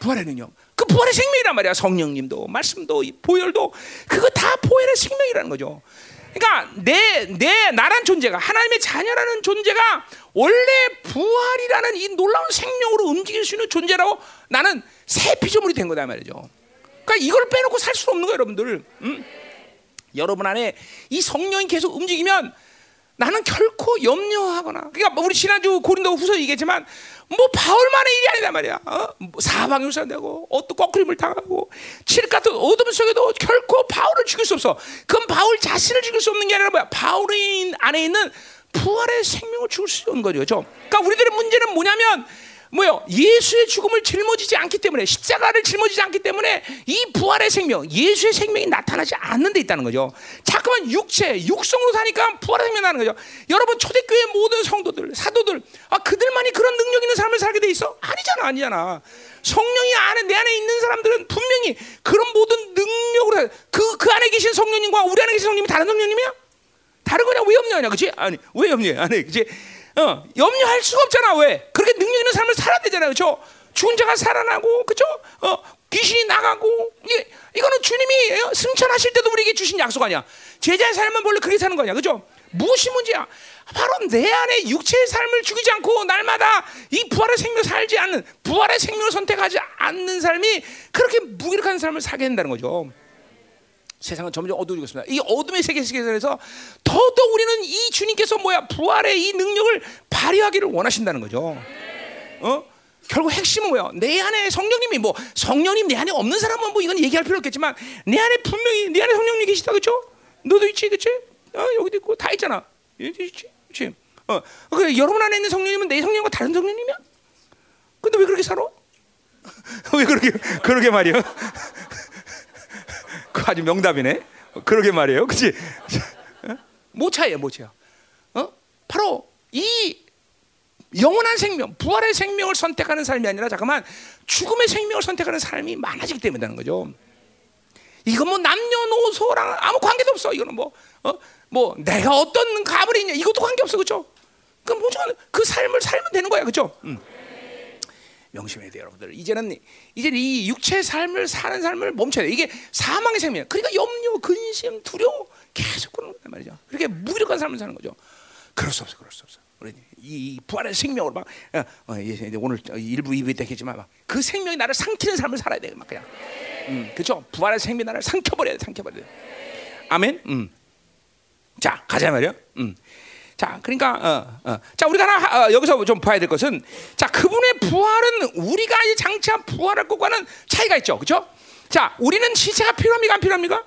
부활의 능력. 그 부활의 생명이란 말이야. 성령님도 말씀도 보혈도 그거 다 보혈의 생명이라는 거죠. 그러니까 내 내 나란 존재가 하나님의 자녀라는 존재가 원래 부활이라는 이 놀라운 생명으로 움직일 수 있는 존재라고 나는 새 피조물이 된 거다 말이죠. 그러니까 이걸 빼놓고 살 수 없는 거예요, 여러분들. 음? 여러분 안에 이 성령이 계속 움직이면 나는 결코 염려하거나 그러니까 우리 지난주 고린도 후서 얘기했지만 뭐 바울만의 일이 아니다 말이야. 어? 뭐 사방유산되고 어떤 거꾸림을 당하고 칠 같은 어둠 속에도 결코 바울을 죽일 수 없어. 그건 바울 자신을 죽일 수 없는 게 아니라 뭐야? 바울의 안에 있는 부활의 생명을 죽을 수 있는 거죠. 그러니까 우리들의 문제는 뭐냐면 뭐요? 예수의 죽음을 짊어지지 않기 때문에 십자가를 짊어지지 않기 때문에 이 부활의 생명, 예수의 생명이 나타나지 않는 데 있다는 거죠. 자꾸만 육체, 육성으로 사니까 부활의 생명이 나는 거죠. 여러분 초대교회 모든 성도들, 사도들, 아 그들만이 그런 능력 있는 삶을 살게 돼 있어? 아니잖아, 아니잖아. 성령이 안에 내 안에 있는 사람들은 분명히 그런 모든 능력으로 그그 그 안에 계신 성령님과 우리 안에 계신 성령님이 다른 성령님이야? 다른 거냐? 왜 염려하냐? 그렇지? 아니 왜 염려해? 아니 그렇지? 어, 염려할 수가 없잖아. 왜? 그렇게 능력 있는 삶을 살아야 되잖아요. 그렇죠? 죽은 자가 살아나고 그렇죠? 어, 귀신이 나가고 이, 이거는 주님이 어, 승천하실 때도 우리에게 주신 약속 아니야. 제자의 삶은 원래 그렇게 사는 거냐. 그렇죠? 무엇이 문제야? 바로 내 안에 육체의 삶을 죽이지 않고 날마다 이 부활의 생명을 살지 않는 부활의 생명을 선택하지 않는 삶이 그렇게 무기력한 삶을 살게 된다는 거죠. 세상은 점점 어두워지고 있습니다. 이 어둠의 세계 속에서 더더욱 우리는 이 주님께서 뭐야 부활의 이 능력을 발휘하기를 원하신다는 거죠. 어? 결국 핵심은 뭐야? 내 안에 성령님이 뭐 성령님 내 안에 없는 사람은 뭐 이건 얘기할 필요 없겠지만 내 안에 분명히 내 안에 성령님 계시다 그죠? 너도 있지 그치? 어, 여기도 있고 다 있잖아. 여기도 있지 그치? 어, 그 여러분 안에 있는 성령님은 내 성령과 다른 성령님이야? 근데 왜 그렇게 살아? 왜 그렇게 그렇게 말이야? 그 아주 명답이네. 그러게 말이에요. 그치? 뭐뭐 차이야. 어? 바로 이 영원한 생명, 부활의 생명을 선택하는 삶이 아니라 잠깐만 죽음의 생명을 선택하는 삶이 많아지기 때문이라는 거죠. 이건 뭐 남녀노소랑 아무 관계도 없어. 이거는 뭐, 어? 뭐 내가 어떤 가불이 있냐 이것도 관계 없어, 그렇죠? 그 뭐죠? 그 삶을 살면 되는 거야, 그렇죠? 음. 명심해야 돼요, 여러분들. 이제는 이제 이 육체의 삶을 사는 삶을 멈춰야 돼. 이게 사망의 생명. 그러니까 염려, 근심, 두려워 계속 그러는 거단 말이죠. 그렇게 무력한 삶을 사는 거죠. 그럴 수 없어, 그럴 수 없어. 우리 이 부활의 생명으로 막 어, 어, 이제 오늘 일부 이부 때겠지만 막 그 생명이 나를 삼키는 삶을 살아야 돼, 막 그냥. 음, 그렇죠. 부활의 생명이 나를 삼켜버려야 돼, 삼켜버려야 돼. 아멘. 음. 자, 가자 말이요. 음. 자, 그러니까 어, 어. 자 우리가 하나 어, 여기서 좀 봐야 될 것은 자 그분의 부활은 우리가 이 장치한 부활할 것과는 차이가 있죠, 그렇죠? 자, 우리는 시체가 필요합니까, 안 필요합니까?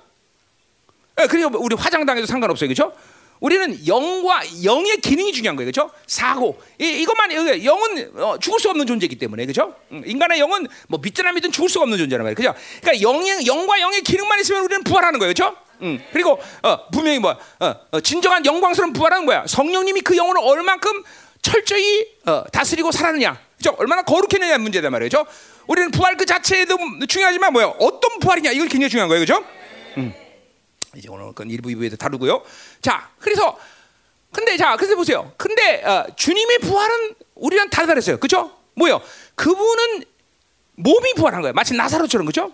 예, 그리고 우리 화장당해도 상관없어요, 그렇죠? 우리는 영과 영의 기능이 중요한 거예요, 그렇죠? 사고 이, 이것만 영은 어, 죽을 수 없는 존재이기 때문에, 그렇죠? 인간의 영은 뭐 믿든 안 믿든 죽을 수가 없는 존재란 말이에요, 그렇죠? 그러니까 영의 영과 영의 기능만 있으면 우리는 부활하는 거예요, 그렇죠? 음, 그리고 어, 분명히 뭐 어, 어, 진정한 영광스러운 부활하는 거야. 성령님이 그 영혼을 얼만큼 철저히 어, 다스리고 살았느냐, 그죠? 얼마나 거룩했느냐 문제단 말이죠. 우리는 부활 그 자체도 중요하지만 뭐야? 어떤 부활이냐 이걸 굉장히 중요한 거예요, 그죠? 음. 이제 오늘 건 일부 이부에도 다루고요. 자, 그래서 근데 자, 그래서 보세요. 근데 어, 주님의 부활은 우리랑 다르다랬어요, 그죠? 뭐요? 그분은 몸이 부활한 거예요. 마치 나사로처럼, 그죠?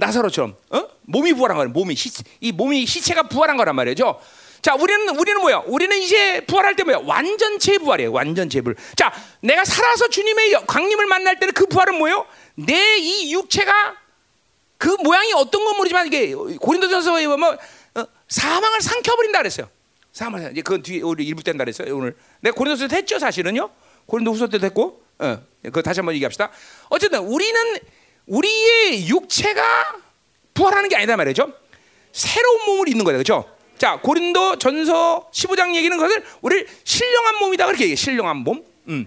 나사로처럼 어? 몸이 부활한 거예요. 몸이 시, 이 몸이 시체가 부활한 거란 말이죠. 자, 우리는 우리는 뭐야? 우리는 이제 부활할 때 뭐야? 완전체 부활이에요. 완전체 부활. 자, 내가 살아서 주님의 광림을 만날 때는 그 부활은 뭐예요? 내 이 육체가 그 모양이 어떤 건 모르지만 이게 고린도전서에 보면 어, 사망을 삼켜버린다 그랬어요. 사망을 이제 그건 뒤에 우리 일부 때다 그랬어요. 오늘 내가 고린도서 했죠, 사실은요. 고린도후서 때도 했고, 어, 그 다시 한번 얘기합시다. 어쨌든 우리는 우리의 육체가 부활하는 게 아니다 말이죠. 새로운 몸을 입는 거예요. 그렇죠? 자, 고린도 전서 15장 얘기는 것을 우리 신령한 몸이다 그렇게 얘기해. 신령한 몸. 음.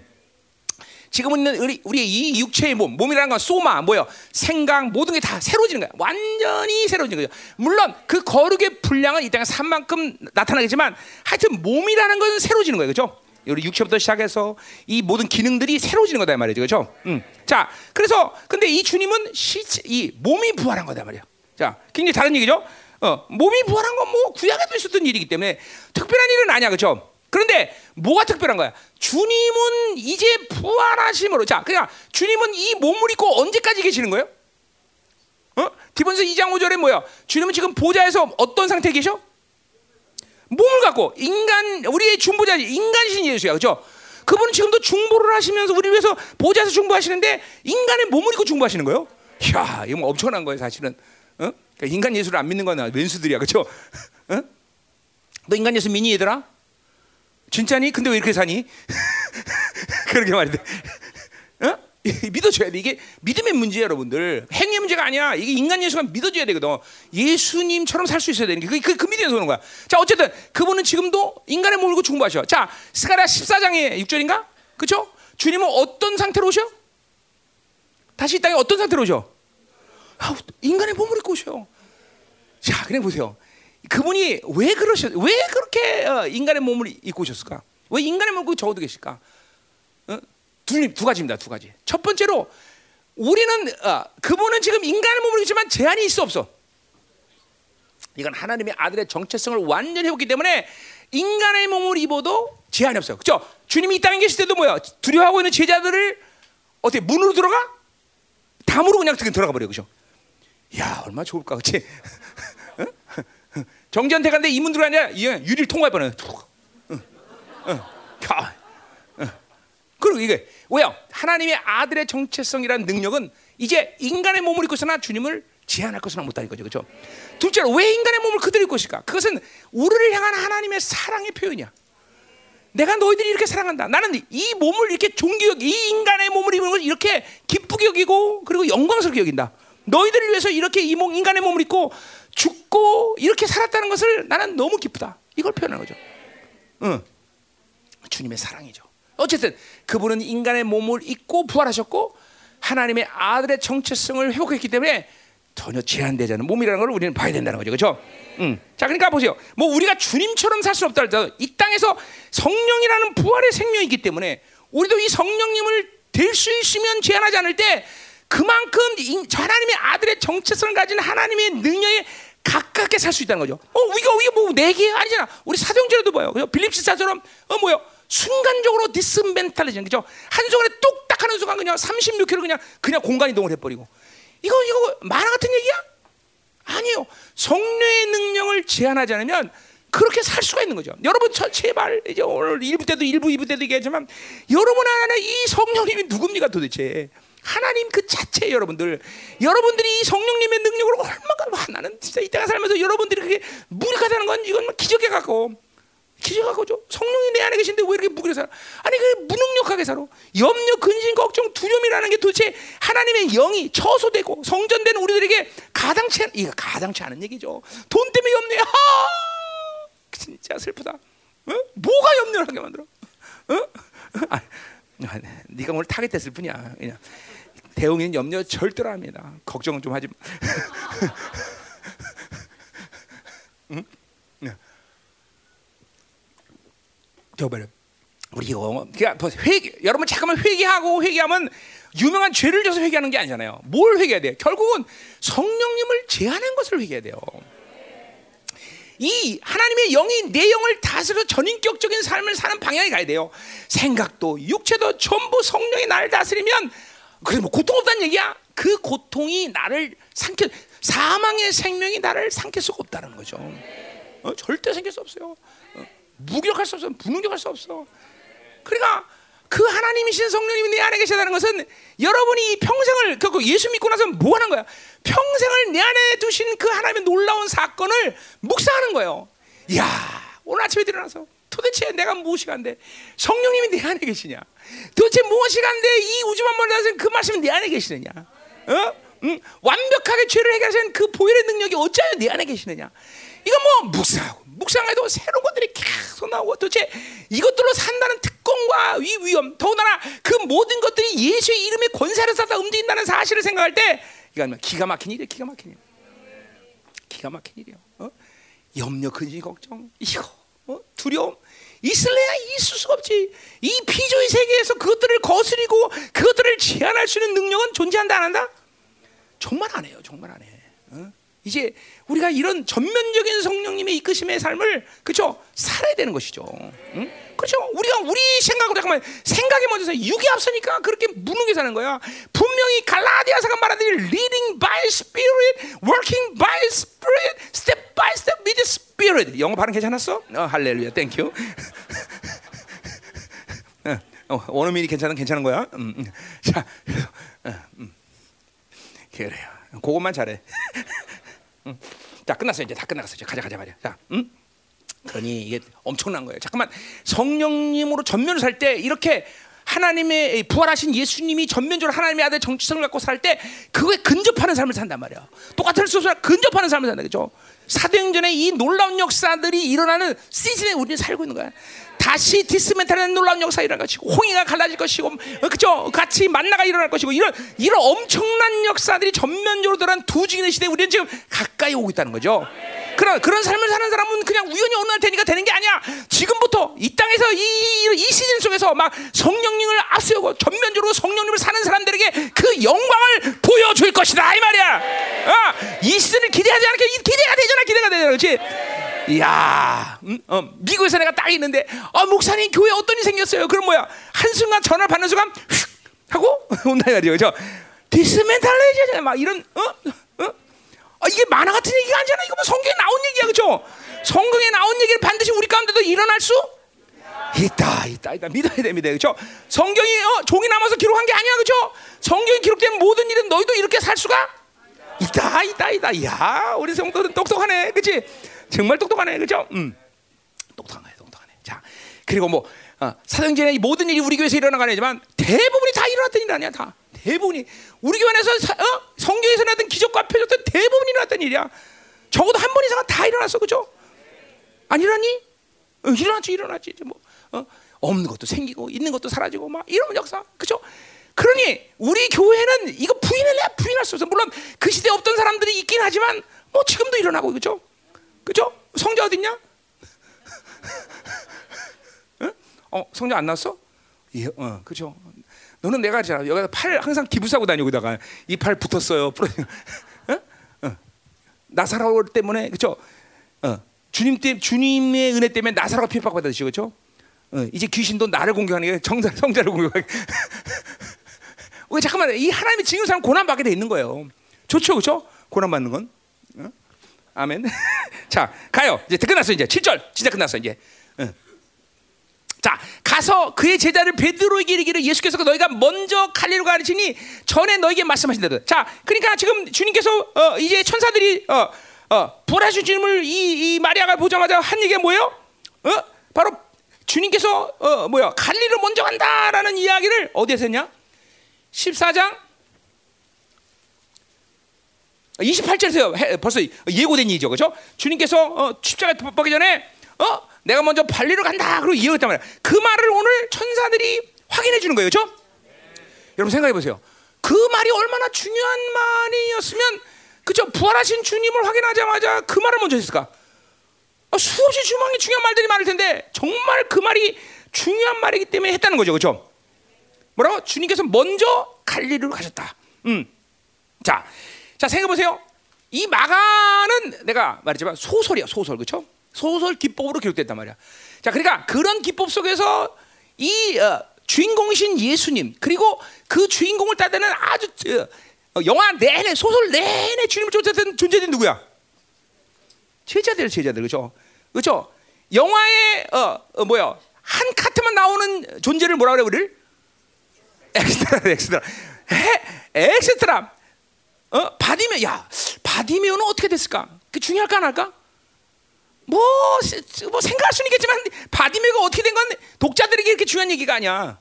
지금 있는 우리 우리의 이 육체의 몸, 몸이라는 건 소마, 뭐요? 생각 모든 게 다 새로지는 거야. 완전히 새로지는 거죠. 물론 그 거룩의 분량은 이 땅에 산만큼 나타나겠지만 하여튼 몸이라는 건 새로지는 거예요. 그렇죠? 우리 육체부터 시작해서 이 모든 기능들이 새로지는 거다 말이죠, 그렇죠? 음. 자, 그래서 근데 이 주님은 시, 이 몸이 부활한 거다 말이야. 자, 굉장히 다른 얘기죠. 어, 몸이 부활한 건 뭐 구약에도 있었던 일이기 때문에 특별한 일은 아니야, 그렇죠? 그런데 뭐가 특별한 거야? 주님은 이제 부활하심으로 자, 그냥 주님은 이 몸을 입고 언제까지 계시는 거예요? 어? 디본서 2장 5절에 뭐야? 주님은 지금 보좌에서 어떤 상태에 계셔? 몸을 갖고 인간 우리의 중보자 인간신 예수야 그렇죠? 그분은 지금도 중보를 하시면서 우리 위해서 보좌에서 중보하시는데 인간의 몸을 입고 중보하시는 거예요. 야, 이거 뭐 엄청난 거예요, 사실은. 어? 그러니까 인간 예수를 안 믿는 건 왼수들이야, 그렇죠? 어? 너 인간 예수 믿니 얘들아? 진짜니? 근데 왜 이렇게 사니? 그렇게 돼. 어? 믿어줘야 돼. 이게 믿음의 문제야, 여러분들. 행위 문제가 아니야. 이게 인간 예수가 믿어줘야 되거든. 예수님처럼 살 수 있어야 되는 게 그, 그, 그 믿음에서 오는 거야. 자, 어쨌든 그분은 지금도 인간의 몸을 중보하셔. 자, 스가랴 14장의 6절인가? 그죠? 주님은 어떤 상태로 오셔? 다시 이 땅에 어떤 상태로 오셔? 아, 인간의 몸을 입고 오셔. 자, 그냥 보세요. 그분이 왜 그러셨, 왜 그렇게 어, 인간의 몸을 입고 오셨을까? 왜 인간의 몸을 적어도 계실까? 어? 두, 두 가지입니다. 두 가지. 첫 번째로 우리는 어, 그분은 지금 인간의 몸을 입지만 제한이 있어 없어. 이건 하나님의 아들의 정체성을 완전히 해봤기 때문에 인간의 몸을 입어도 제한이 없어요. 그죠? 주님이 이 땅에 계실 때도 뭐야? 두려워하고 있는 제자들을 어떻게 문으로 들어가? 담으로 그냥 들어가 버려. 그죠? 야, 얼마나 좋을까. 그치? 정전태 간데 이문 들어가냐? 유리를 통과해 버려. 응. 응. 그리고 이게 왜요? 하나님의 아들의 정체성이라는 능력은 이제 인간의 몸을 입고 있으나 주님을 제한할 것은 못하는 거죠. 그렇죠? 둘째로 왜 인간의 몸을 그대로 입고 있을까? 그것은 우리를 향한 하나님의 사랑의 표현이야. 내가 너희들이 이렇게 사랑한다. 나는 이 몸을 이렇게 존귀 이 인간의 몸을 입는 걸 이렇게 기쁘게 여기고 그리고 영광스럽게 여긴다. 너희들을 위해서 이렇게 이 몸, 인간의 몸을 입고 죽고 이렇게 살았다는 것을 나는 너무 기쁘다. 이걸 표현하는 거죠. 응. 주님의 사랑이죠. 어쨌든 그분은 인간의 몸을 입고 부활하셨고 하나님의 아들의 정체성을 회복했기 때문에 전혀 제한되지 않은 몸이라는 걸 우리는 봐야 된다는 거죠. 그렇죠? 음. 자, 그러니까 보세요. 뭐 우리가 주님처럼 살 수 없다 할지라도 이 땅에서 성령이라는 부활의 생명이 있기 때문에 우리도 이 성령님을 될 수 있으면 제한하지 않을 때 그만큼 하나님의 아들의 정체성을 가진 하나님의 능력에 가깝게 살 수 있다는 거죠. 어, 이거 이게 뭐 네 개 아니잖아. 우리 사도행전에도 봐요. 그죠? 빌립스사처럼 어 뭐요? 순간적으로 dismentalism 그죠? 한 순간에 뚝딱 하는 순간 그냥 36km 그냥 그냥 공간 이동을 해버리고 이거 이거 만화 같은 얘기야? 아니요. 성령의 능력을 제한하지 않으면 그렇게 살 수가 있는 거죠. 여러분 저 제발 이제 오늘 일부 때도 일부 이부 때도 얘기하지만 여러분 안에 이 성령님이 누굽니까 도대체? 하나님 그 자체 여러분들 여러분들이 이 성령님의 능력으로 얼마나 하나는 진짜 이 땅에 살면서 여러분들이 그게 무력하다는 건 이건 기적에 가까워 기적하고죠. 성령이 내 안에 계신데 왜 이렇게 무기를 살아? 아니 그 무능력하게 살아. 염려, 근심, 걱정, 두려움이라는 게 도대체 하나님의 영이 처소되고 성전되는 우리들에게 가당치 이거 가당치 않은 얘기죠. 돈 때문에 염려해. 하! 진짜 슬프다. 어? 뭐가 염려를 하게 만들어? 어? 아, 네가 오늘 타겟됐을 뿐이야. 그냥 대웅이는 염려 절대로 합니다. 걱정은 좀 하지. 응? 저번에 우리 이거 그러니까 회개 여러분 잠깐만 회개하고 회개하면 유명한 죄를 져서 회개하는 게 아니잖아요. 뭘 회개해야 돼? 결국은 성령님을 제한한 것을 회개해야 돼요. 이 하나님의 영이 내 영을 다스려 전인격적인 삶을 사는 방향에 가야 돼요. 생각도 육체도 전부 성령이 나를 다스리면 그래 뭐 고통 없다는 얘기야. 그 고통이 나를 삼켜 사망의 생명이 나를 삼킬 수가 없다는 거죠. 어, 절대 생길 수 없어요. 무기력할 수 없어. 무능력할 수 없어. 그러니까 그 하나님이신 성령님이 내 안에 계시다는 것은 여러분이 평생을 그 예수 믿고 나서 뭐 하는 거야? 평생을 내 안에 두신 그 하나님의 놀라운 사건을 묵상하는 거예요. 야 오늘 아침에 일어나서 도대체 내가 무엇이 간데 성령님이 내 안에 계시냐? 도대체 무엇이 간데 이 우주 만물에 그 말씀이 내 안에 계시느냐? 어? 응? 완벽하게 죄를 해결하신 그 보혈의 능력이 어찌하여 내 안에 계시느냐? 이거 뭐 묵상하고 묵상해도 새로운 것들이 계속 나오고 도대체 이것들로 산다는 특권과 위 위험 더군다나 그 모든 것들이 예수의 이름의 권세를 쌓다 움직인다는 사실을 생각할 때 이건 기가 막힌 일이에요 기가 막힌 일 기가 막힌 일이에요 어? 염려 근심 걱정 이거 어? 두려움 있을래야 있을 수가 없지 이 피조의 세계에서 그것들을 거스리고 그것들을 제한할 수 있는 능력은 존재한다 안 한다? 정말 안 해요 정말 안 해. 어? 이제 우리가 이런 전면적인 성령님의 이끄심의 삶을 그렇죠 살아야 되는 것이죠. 응? 그렇죠. 우리가 우리 생각으로 잠깐만 생각이 먼저서 육이 앞서니까 그렇게 무능하게 사는 거야. 분명히 갈라디아서가 말하듯이 leading by spirit, working by spirit, step by step with spirit. 영어 발음 괜찮았어? 어, 할렐루야, thank you. 어, 원어민이 괜찮은 괜찮은 거야. 음, 음. 자, 어, 음. 그래요. 그것만 잘해. 응. 자 끝났어 이제 다 이제 가자 가자 말이야. 자, 응? 그러니 이게 엄청난 거예요. 잠깐만 성령님으로 전면을 살 때 이렇게 하나님의 부활하신 예수님이 전면적으로 하나님의 아들 정치성을 갖고 살 때 그거에 근접하는 삶을 산단 말이야. 똑같은 소수나 근접하는 삶을 산다 그죠? 사도행전의 이 놀라운 역사들이 일어나는 시즌에 우리는 살고 있는 거야. 다시 디스멘탈하는 놀라운 역사 일어날 것이고 홍해가 갈라질 것이고 어, 그죠 같이 만나가 일어날 것이고 이런 이런 엄청난 역사들이 전면적으로 드러난 두 증인의 시대에 우리는 지금 가까이 오고 있다는 거죠. 그런 그런 삶을 사는 사람은 그냥 우연히 어느 날 되니까 되는 게 아니야. 지금부터 이 땅에서 이, 이, 이 시즌 속에서 막 성령님을 앞세우고 전면적으로 성령님을 사는 사람들에게 그 영광을 보여줄 것이다 이 말이야. 어, 이 시즌을 기대하지 않게 기대가 되잖아, 기대가 되잖아, 그렇지? 이야, 음, 어, 미국에서 내가 딱 있는데, 아 목사님 교회 어떤 일이 생겼어요? 그럼 뭐야? 한 순간 전화를 받는 순간 휙 하고 온다 이 말이죠, 그죠? dismentalation 막 이런 어? 어? 아, 이게 만화 같은 얘기가 아니잖아. 이거 뭐 성경에 나온 얘기야, 그죠? 성경에 나온 얘기를 반드시 우리 가운데도 일어날 수 있다, 있다, 있다. 믿어야 됩니다, 그죠? 성경이 어, 종이 남아서 기록한 게 아니야, 그죠? 성경에 기록된 모든 일은 너희도 이렇게 살 수가 있다, 있다, 있다. 야, 우리 성도는 똑똑하네, 그렇지? 정말 똑똑하네, 그죠? 음, 똑똑하네, 똑똑하네. 자, 그리고 뭐 어, 사도행전의 모든 일이 우리 교회에서 일어나가지만 대부분이 다 일어났던 일 아니야, 다. 대부분이 우리 교회 안에서 사, 어? 성경에서 나던 기적과 표적들 대부분이 일어났던 일이야. 적어도 한 번 이상은 다 일어났어, 그죠? 안 일어났니? 어, 일어났지, 일어났지. 이제 뭐 어? 없는 것도 생기고 있는 것도 사라지고 막 이런 역사, 그죠? 그러니 우리 교회는 이거 부인할래 부인할 수 없어. 물론 그 시대에 없던 사람들이 있긴 하지만 뭐 지금도 일어나고 그죠? 그죠? 성자 어딨냐? 어? 어 성자 안 났어? 예, 어, 그죠? 너는 내가 알잖아. 여기다 팔 항상 기부 싸고 다니고 다가 이 팔 붙었어요. 어? 어. 나사로 때문에 그죠? 어. 주님 때 주님의 은혜 때문에 나사로가 핍박 받으시죠, 그죠? 어. 이제 귀신도 나를 공격하는 게 정자 성자를 공격하게. 왜 잠깐만 이 하나님이 지금 사람 고난 받게 돼 있는 거예요. 좋죠, 그죠? 고난 받는 건. 어? 아멘. 자, 가요. 이제 끝났어 이제 7절. 진짜 끝났어 이제. 어. 자, 가서 그의 제자를 베드로에게 이르기를 예수께서 너희가 먼저 갈리로 가르치니 전에 너에게 말씀하신다. 자, 그러니까 지금 주님께서 어, 이제 천사들이 어, 어, 부활하신 주님을 이, 이 마리아가 보자마자 한 얘기가 뭐예요? 어? 바로 주님께서 어, 뭐야? 갈리로 먼저 간다라는 이야기를 어디에서 했냐? 14장 28절에서 벌써 예고된 얘기죠. 그죠? 주님께서 어, 십자가에 박기 전에 어? 내가 먼저 발리로 간다. 그리고 이해했단 말이야. 그 말을 오늘 천사들이 확인해 주는 거예요. 그죠? 여러분 생각해 보세요. 그 말이 얼마나 중요한 말이었으면 그죠? 부활하신 주님을 확인하자마자 그 말을 먼저 했을까? 아, 수없이 주망이 중요한 말들이 많을 텐데 정말 그 말이 중요한 말이기 때문에 했다는 거죠. 그죠? 뭐라고? 주님께서 먼저 갈리로 가셨다. 음. 자, 자 생각해 보세요. 이 마가는 내가 말했지만 소설이야, 소설. 그렇죠? 소설 기법으로 기록됐단 말이야. 자, 그러니까 그런 기법 속에서 이 어, 주인공이신 예수님 그리고 그 주인공을 따르는 아주 어, 영화 내내 소설 내내 주님을 쫓았던 존재들이 누구야? 제자들, 제자들 그렇죠? 그렇죠? 영화에 어, 어 뭐야 한 컷만 나오는 존재를 뭐라 그래 우리를? 엑스트라, 엑스트라, 에, 엑스트라. 어 바디메, 야 바디메오는 어떻게 됐을까? 그 중요할까 안 할까? 뭐, 뭐 생각할 수는 있겠지만 바디메가 어떻게 된 건 독자들에게 이렇게 중요한 얘기가 아니야.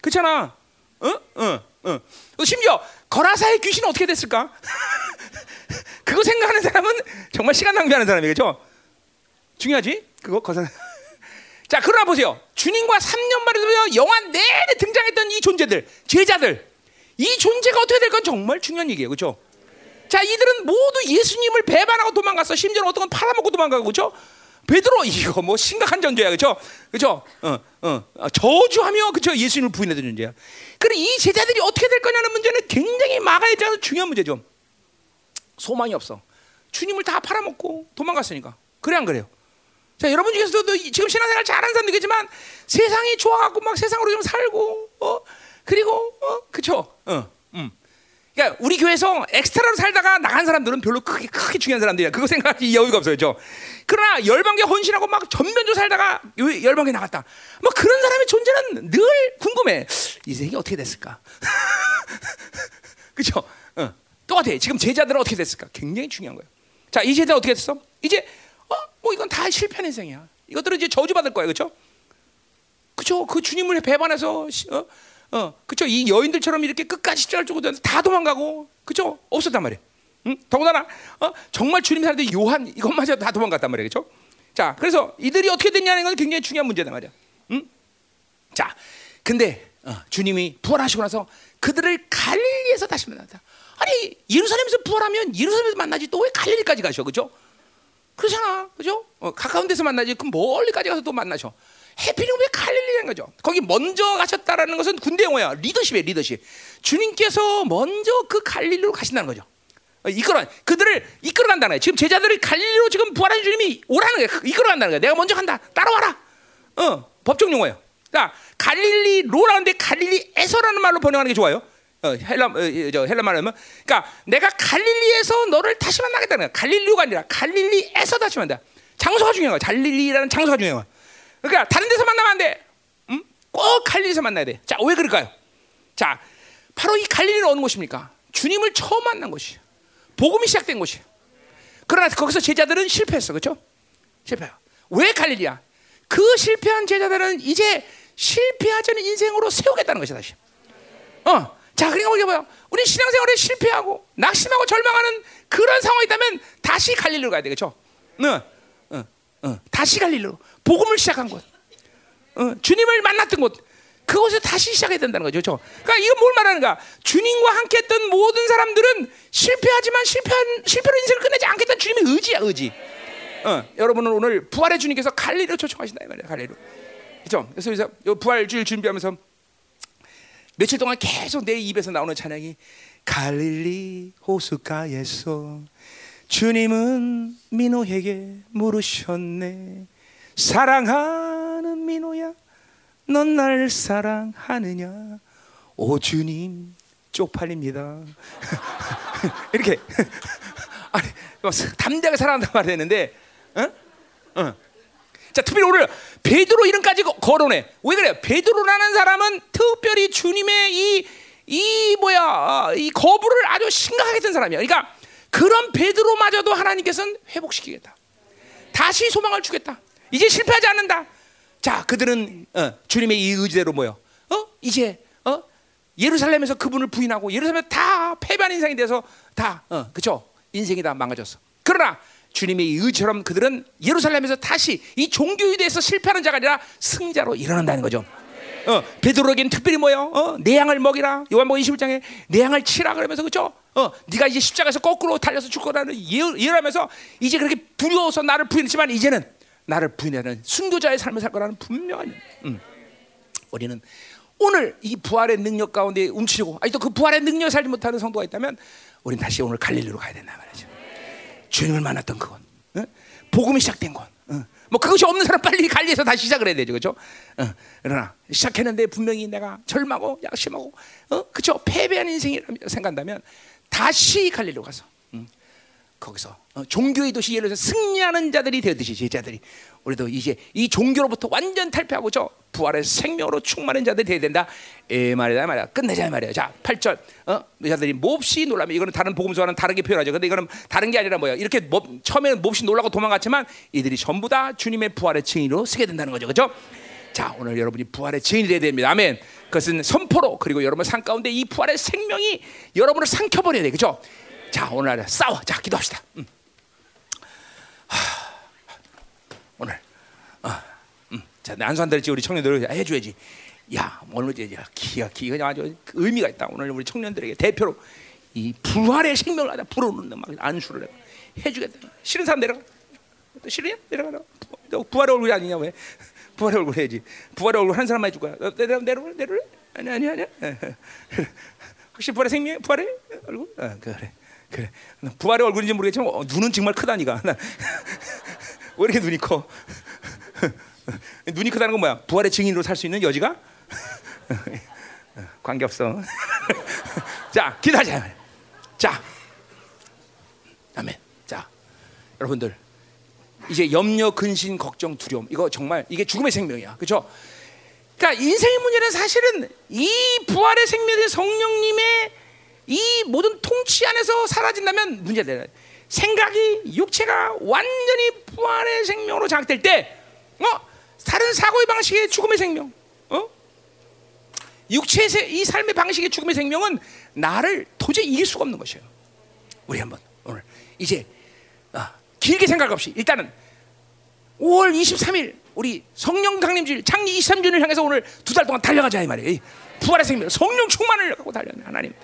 그렇잖아. 어? 어, 어. 심지어 거라사의 귀신은 어떻게 됐을까? 그거 생각하는 사람은 정말 시간 낭비하는 사람이겠죠. 중요하지? 그거 거사. 자, 그러나 보세요. 주님과 3년 만에 영화 내내 등장했던 이 존재들, 제자들, 이 존재가 어떻게 될 건 정말 중요한 얘기예요, 그렇죠? 자, 이들은 모두 예수님을 배반하고 도망갔어. 심지어 어떤 건 팔아먹고 도망가고 그렇죠? 베드로 이거 뭐 심각한 존재야, 그렇죠? 그렇죠? 어, 어, 저주하며 그렇죠? 예수님을 부인했던 존재야. 그래 이 제자들이 어떻게 될 거냐는 문제는 굉장히 마가에 대한 중요한 문제죠. 소망이 없어. 주님을 다 팔아먹고 도망갔으니까. 그래 안 그래요? 자, 여러분 중에서도 지금 신앙생활 잘하는 사람들이겠지만 세상이 좋아갖고 막 세상으로 좀 살고, 어, 그리고 어, 그렇죠? 어, 음. 그러니까 우리 교회에서 엑스트라로 살다가 나간 사람들은 별로 크게 크게 중요한 사람들이야. 그거 생각할 여유가 없어요, 죠 그러나 열방계 헌신하고 막 전면조 살다가 열방계 나갔다. 뭐 그런 사람의 존재는 늘 궁금해. 이 세상이 어떻게 됐을까? 그렇죠? 어. 똑같아. 지금 제자들은 어떻게 됐을까? 굉장히 중요한 거예요. 자, 이 제자 어떻게 됐어? 이제 어, 뭐 이건 다 실패한 인생이야. 이것들은 이제 저주받을 거예요, 그렇죠? 그렇죠? 그 주님을 배반해서 어? 어, 그쵸? 이 여인들처럼 이렇게 끝까지 십자가를 쫓고 다 도망가고, 그쵸? 없었단 말이에요. 응? 더군다나, 어, 정말 주님 사람들 요한 이것마저 다 도망갔단 말이에요. 그쵸? 자, 그래서 이들이 어떻게 됐냐는 건 굉장히 중요한 문제다 말이야. 응? 자, 근데 어, 주님이 부활하시고 나서 그들을 갈릴리에서 다시 만났다. 아니 예루살렘에서 부활하면 예루살렘에서 만나지 또 왜 갈릴리까지 가셔, 그죠? 그렇잖아, 그죠? 어, 가까운 데서 만나지 그럼 멀리까지 가서 또 만나셔. 해피는 왜 갈릴리라는 거죠? 거기 먼저 가셨다라는 것은 군대 용어야. 리더십이에요, 리더십. 주님께서 먼저 그 갈릴리로 가신다는 거죠. 어, 이끌어 그들을 이끌어 간다는 거야. 지금 제자들을 갈릴리로 지금 부활하신 주님이 오라는 거야. 이끌어 간다는 거야. 내가 먼저 간다. 따라와라. 어, 법적 용어예요. 자, 갈릴리로라는데 갈릴리에서라는 말로 번역하는 게 좋아요. 어, 헬라 어, 저 헬라 말하면 그러니까 내가 갈릴리에서 너를 다시 만나겠다는 거야. 갈릴리가 아니라 갈릴리에서 다시 만나. 장소가 중요한 거야. 갈릴리라는 장소가 중요한 거야. 그러니까 다른 데서 만나면 안 돼. 음? 꼭 갈릴리에서 만나야 돼. 자, 왜 그럴까요? 자, 바로 이 갈릴리는 어느 곳입니까? 주님을 처음 만난 곳이에요. 복음이 시작된 곳이에요. 그러나 거기서 제자들은 실패했어. 그렇죠? 실패요. 왜 갈릴리야? 그 실패한 제자들은 이제 실패하지 않은 인생으로 세우겠다는 것이다. 다시. 어. 자, 그러니까 우리가 뭐야? 우리 신앙생활에 실패하고 낙심하고 절망하는 그런 상황이 있다면 다시 갈릴리로 가야 되겠죠? 어, 어, 어. 다시 갈릴리로 복음을 시작한 곳, 어, 주님을 만났던 곳, 그곳에 다시 시작해야 된다는 거죠. 그렇죠? 그러니까 이건 뭘 말하는가? 주님과 함께 했던 모든 사람들은 실패하지만 실패한 실패로 인생을 끝내지 않겠다는 주님의 의지야, 의지. 어, 여러분은 오늘 부활의 주님께서 갈릴리로 초청하신다 이 말이야, 갈릴리로. 그렇죠? 그래서 그래서 부활주일 준비하면서 며칠 동안 계속 내 입에서 나오는 찬양이 갈릴리 호숫가에서 주님은 민호에게 물으셨네 사랑하는 민호야 넌 날 사랑하느냐 오 주님 쪽팔립니다 이렇게 아니 담대하게 사랑한다고 말했는데 어? 어. 자, 특별히 오늘 베드로 이름까지 거론해. 왜 그래요? 베드로라는 사람은 특별히 주님의 이, 이 뭐야, 이 거부를 아주 심각하게 든 사람이야. 그러니까 그런 베드로마저도 하나님께서는 회복시키겠다. 다시 소망을 주겠다. 이제 실패하지 않는다. 자, 그들은 어, 주님의 이 의지대로 뭐요? 어? 이제 어? 예루살렘에서 그분을 부인하고 예루살렘에 다 패배한 인생이 돼서 다 어, 그죠? 인생이 다 망가졌어. 그러나 주님의 의처럼 그들은 예루살렘에서 다시 이 종교에 대해서 실패하는 자가 아니라 승자로 일어난다는 거죠. 어, 베드로에게는 특별히 뭐요? 어, 내 양을 먹이라. 요한복음 21장에 내 양을 치라 그러면서 그죠? 어, 네가 이제 십자가에서 거꾸로 달려서 죽 거라는 예언하면서 이제 그렇게 두려워서 나를 부인했지만 이제는 나를 부인하는 순교자의 삶을 살 거라는 분명한. 음. 우리는 오늘 이 부활의 능력 가운데 움츠리고 아직도 그 부활의 능력 살지 못하는 성도가 있다면 우리는 다시 오늘 갈릴리로 가야 된다 말이죠. 주님을 만났던 그곳, 어? 복음이 시작된 곳. 어? 뭐 그것이 없는 사람 빨리 갈리에서 다시 시작을 해야 되죠, 그렇죠? 어, 그러나 시작했는데 분명히 내가 절망하고 약심하고, 어, 그렇죠? 패배한 인생이 생각한다면 다시 갈리로 가서 음, 거기서 어, 종교의 도시 예루살렘 승리하는 자들이 되듯이 제자들이 우리도 이제 이 종교로부터 완전 탈피하고 저 부활의 생명으로 충만한 자들이 되어야 된다. 에 말이다 말이야. 끝내자 말이야. 자, 8절. 어? 여자들이 몹시 놀라면 이거는 다른 복음서와는 다르게 표현하죠. 근데 이거는 다른 게 아니라 뭐야? 이렇게 몹, 처음에는 몹시 놀라고 도망갔지만 이들이 전부 다 주님의 부활의 증인으로 쓰게 된다는 거죠. 그렇죠? 자, 오늘 여러분이 부활의 증인이 되어야 됩니다. 아멘. 그것은 선포로 그리고 여러분 삶 가운데 이 부활의 생명이 여러분을 삼켜버려야 돼. 그렇죠? 자, 오늘 싸워. 자, 기도합시다. 음. 하, 오늘 어, 음. 자, 들지 우리 청년들 해줘야지. 야, 오늘 이제 기가 기가 아주 의미가 있다. 오늘 우리 청년들에게 대표로 이 부활의 생명을 하다 불어넣는 막 안수를 해주겠다. 싫은 사람 내려가. 또 싫으냐? 내려가라. 너 부활의 얼굴이 아니냐 왜? 부활의 얼굴 해야지. 부활의 얼굴 한 사람만 해줄 거야. 내려 내려 내려. 아니 아니 아니. 혹시 부활의 생명 부활의 얼굴? 어, 그래. 그래. 부활의 얼굴인지 모르겠지만 어, 눈은 정말 크다니까. 왜 이렇게 눈이 커? 눈이 크다는 건 뭐야? 부활의 증인으로 살 수 있는 여지가 관계 없어. 자, 기다자. 자, 아멘. 자, 여러분들 이제 염려, 근심, 걱정, 두려움 이거 정말 이게 죽음의 생명이야, 그렇죠? 그러니까 인생의 문제는 사실은 이 부활의 생명의 성령님의 이 모든 통치 안에서 사라진다면 문제다. 생각이 육체가 완전히 부활의 생명으로 장악될 때, 어 다른 사고의 방식의 죽음의 생명, 어 육체의 이 삶의 방식의 죽음의 생명은 나를 도저히 이길 수가 없는 것이에요. 우리 한번 오늘 이제 아, 길게 생각 없이 일단은 5월 23일 우리 성령 강림주일 장리 23주를 향해서 오늘 두 달 동안 달려가자 이 말이에요. 이 부활의 생명, 성령 충만을 갖고 달려는 하나님.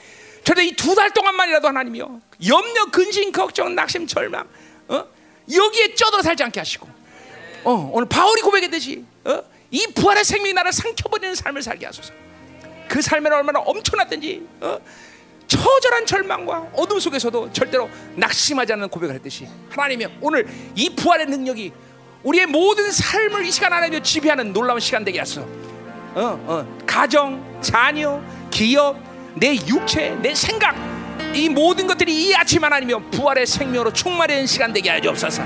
저도 이두 달 동안만이라도 하나님이요 염려, 근심, 걱정, 낙심, 절망, 어? 여기에 쩌들어 살지 않게 하시고, 어, 오늘 바울이 고백했듯이 어? 이 부활의 생명이 나를 삼켜버리는 삶을 살게 하소서. 그 삶에는 얼마나 엄청났든지 어? 처절한 절망과 어둠 속에서도 절대로 낙심하지 않는 고백을 했듯이 하나님이 오늘 이 부활의 능력이 우리의 모든 삶을 이 시간 하나님이 지배하는 놀라운 시간 되게 하소서. 어, 어, 가정, 자녀, 기업, 내 육체, 내 생각 이 모든 것들이 이 아침 하나님이여 부활의 생명으로 충만한 시간 되게 하여 주옵소서.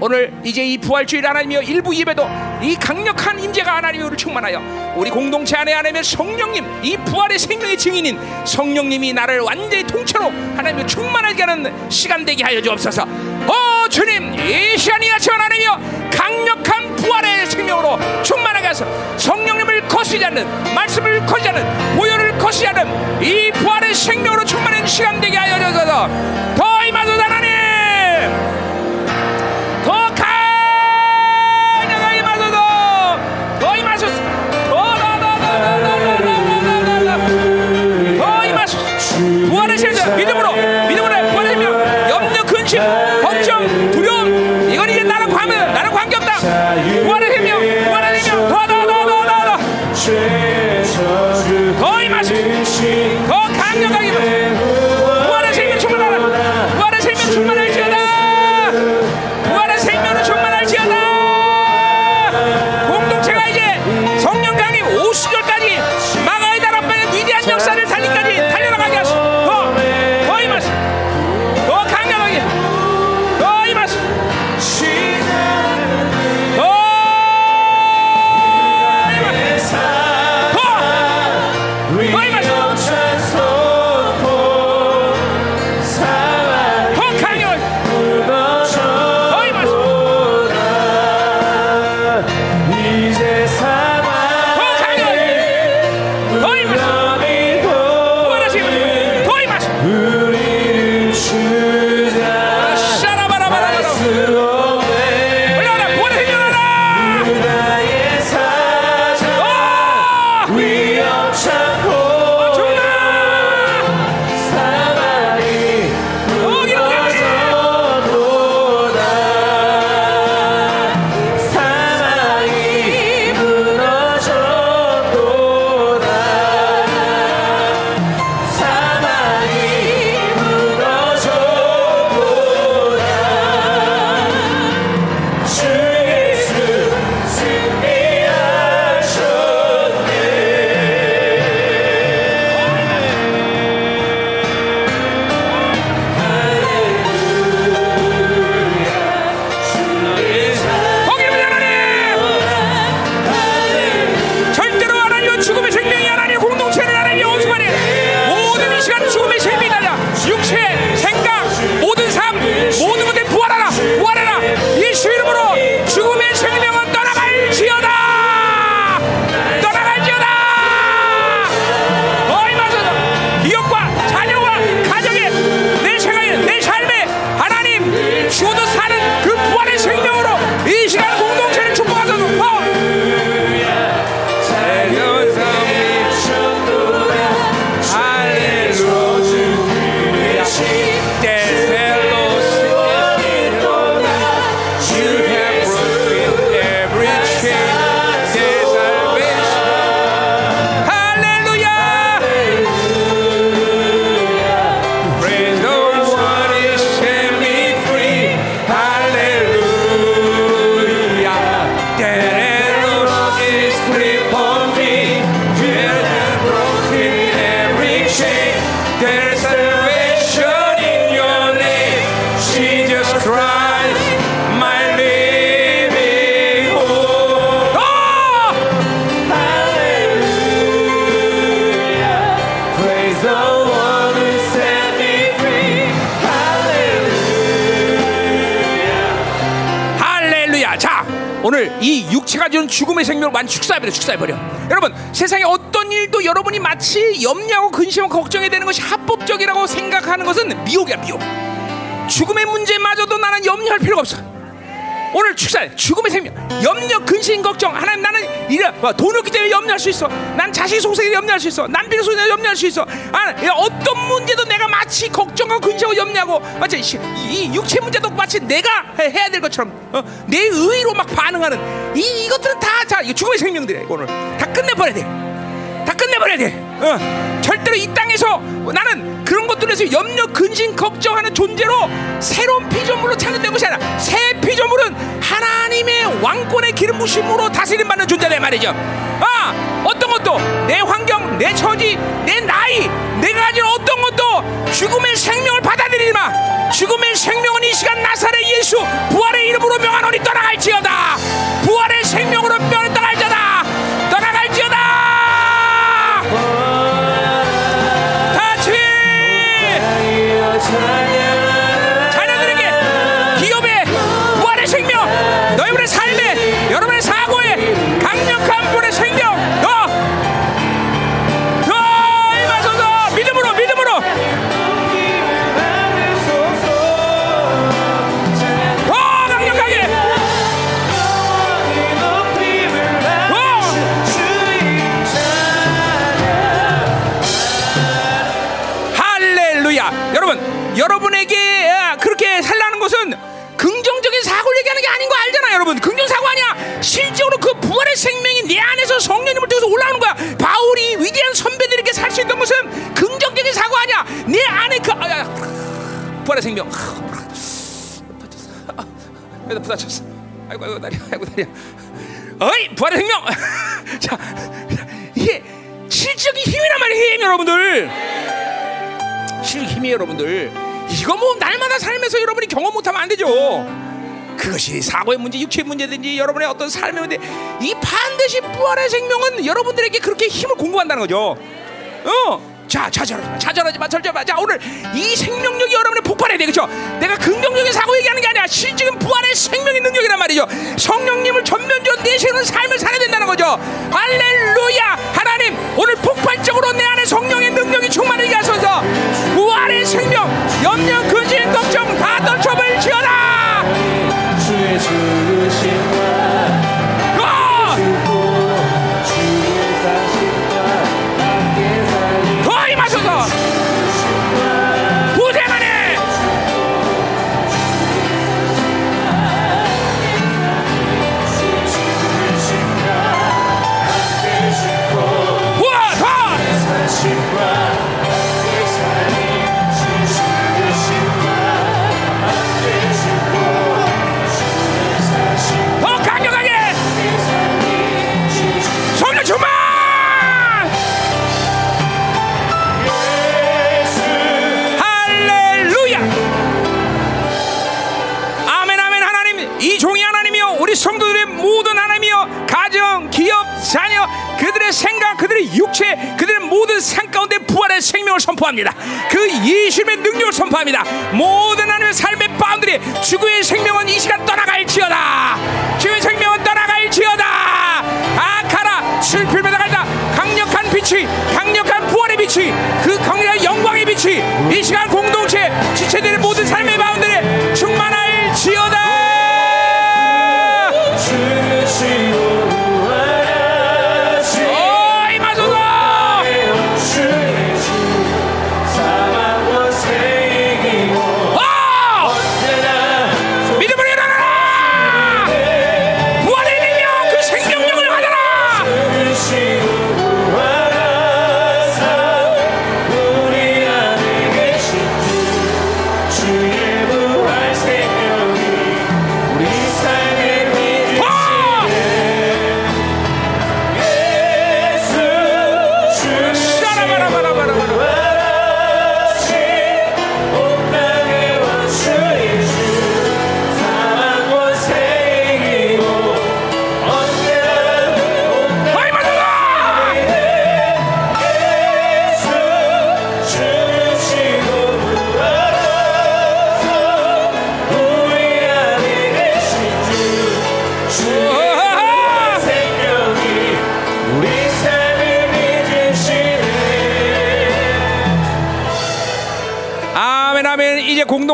오늘 이제 이 부활주일 하나님이여 일부 예배도 이 강력한 임재가 하나님이 우리를 충만하여 우리 공동체 안에 하나님의 성령님 이 부활의 생명의 증인인 성령님이 나를 완전히 통째로 하나님이 충만하게 하는 시간 되게 하여 주옵소서. 오 주님 이 시간이 아침 하나님이여 강력한 부활의 생명으로 충만하게 하소 성령님을 거스지 않는 말씀을 거스지 않는 보혈을 거스지 않는 이 부활의 생명으로 충만한 시간 되게 하여 주소서. 더 임하소서 완 축사해버려, 축사해버려. 여러분, 세상에 어떤 일도 여러분이 마치 염려하고 근심하고 걱정해야 되는 것이 합법적이라고 생각하는 것은 미혹이야, 미혹. 죽음의 문제마저도 나는 염려할 필요가 없어. 오늘 축사 죽음의 생명 염려 근심 걱정 하나님 나는 이래 뭐, 돈 없기 때문에 염려할 수 있어 난 자식 속세에 염려할 수 있어 남편 속에 염려할 수 있어 아, 야, 어떤 문제도 내가 마치 걱정하고 근심하고 염려하고 마치 시- 이, 이 육체 문제도 마치 내가 해- 해야 될 것처럼 어? 내 의로 막 반응하는 이, 이것들은 다자 죽음의 생명들이야 이거 오늘 다 끝내버려야 돼 다 끝내버려야 돼. 어. 절대로 이 땅에서 나는 그런 것들에서 염려, 근심, 걱정하는 존재로 새로운 피조물로 찾는다는 것이 아니라 새 피조물은 하나님의 왕권의 기름 부심으로 다스림 받는 존재다 이 말이죠. 아, 어떤 것도 내 환경, 내 처지, 내 나이, 내가 가진 어떤 것도 죽음의 생명을 받아들이지 마. 죽음의 생명은 이 시간 나사렛 예수 부활의 생명. 왜나 부딪혔어. 아이고 아이고 다리야 아이고 다리야. 어이 부활의 생명. 자 이게 실적인 힘이란 말이에요 힘 여러분들. 실 힘이에요 여러분들. 이거 뭐 날마다 살면서 여러분이 경험 못하면 안 되죠. 그것이 사고의 문제, 육체의 문제든지 여러분의 어떤 삶의 문제 이 반드시 부활의 생명은 여러분들에게 그렇게 힘을 공급한다는 거죠. 어. 자, 좌절하지 마, 좌절하지 마, 절제 마. 자, 오늘 이 생명력이 여러분의 폭발해야 돼, 그렇죠? 내가 긍정적인 사고 얘기하는 게 아니라 실질은 부활의 생명의 능력이란 말이죠. 성령님을 전면적으로 내세우는 삶을 살아야 된다는 거죠. 할렐루야, 하나님, 오늘 폭발적으로 내 안에 성령의 능력이 충만하게 하소서. 부활의 생명, 염려, 근심, 걱정 다 떨쳐버리지어다. 주의 죽으 육체 그들의 모든 삶 가운데 부활의 생명을 선포합니다. 그 예수님의 능력을 선포합니다. 모든 하나님의 삶의 바운들이 주의 생명은 이 시간 떠나갈지어다. 주의 생명은 떠나갈지어다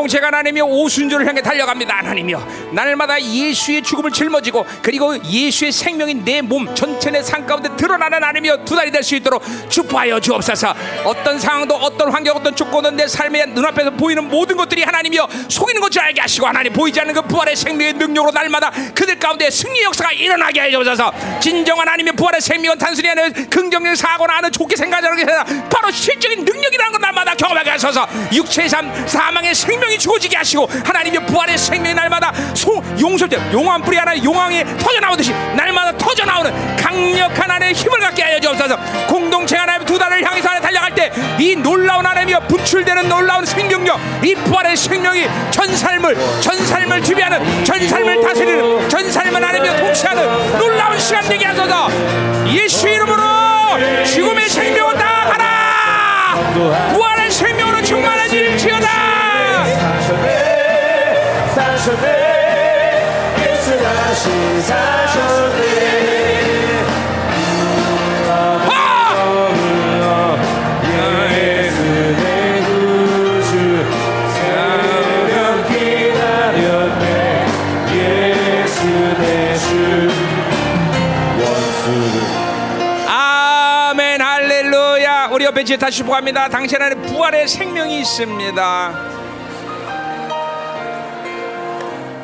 이 제 공동체가 하나님이여 오순절을 향해 달려갑니다. 하나님이여 날마다 예수의 죽음을 짊어지고 그리고 예수의 생명이 내 몸 전체 내삶 가운데 드러나는 하나님이여 두 달이 될 수 있도록 축복하여 주옵소서. 어떤 상황도 어떤 환경 어떤 조건은 내 삶의 눈앞에서 보이는 모든 것들이 하나님이여 속이는 것 줄 알게 하시고 하나님 보이지 않는 그 부활의 생명의 능력으로 날마다 그들 가운데 승리 역사가 일어나게 하여 주옵소서. 진정한 하나님의 부활의 생명은 단순히 하는 긍정적 사고나 하는 좋게 생각하는 게 아니라 바로 실적인 능력이라는 걸 날마다 경험하게 하셔서. 육체의 삶 사망의 생명이 주어 지게 하시고 하나님의 부활의 생명이 날마다 소, 용서될 용암 뿌리 하나 용왕에 터져 나오듯이 날마다 터져 나오는 강력한 하나님의 힘을 갖게 하여 주옵소서. 공동체 하나님 두 달을 향해서 하나 달려갈 때 이 놀라운 하나님이여 분출되는 놀라운 생명력 이 부활의 생명이 전 삶을 전 삶을 지배하는 전 삶을 다스리는 전 삶을 하나님이여 통치하는 놀라운 시간 되게 하소서. 예수 이름으로 죽음의 생명을 다 하라! 부활 예수 내주 원수를 아멘 할렐루야. 우리 옆에 다시 축복합니다. 당신 안에 부활의 생명이 있습니다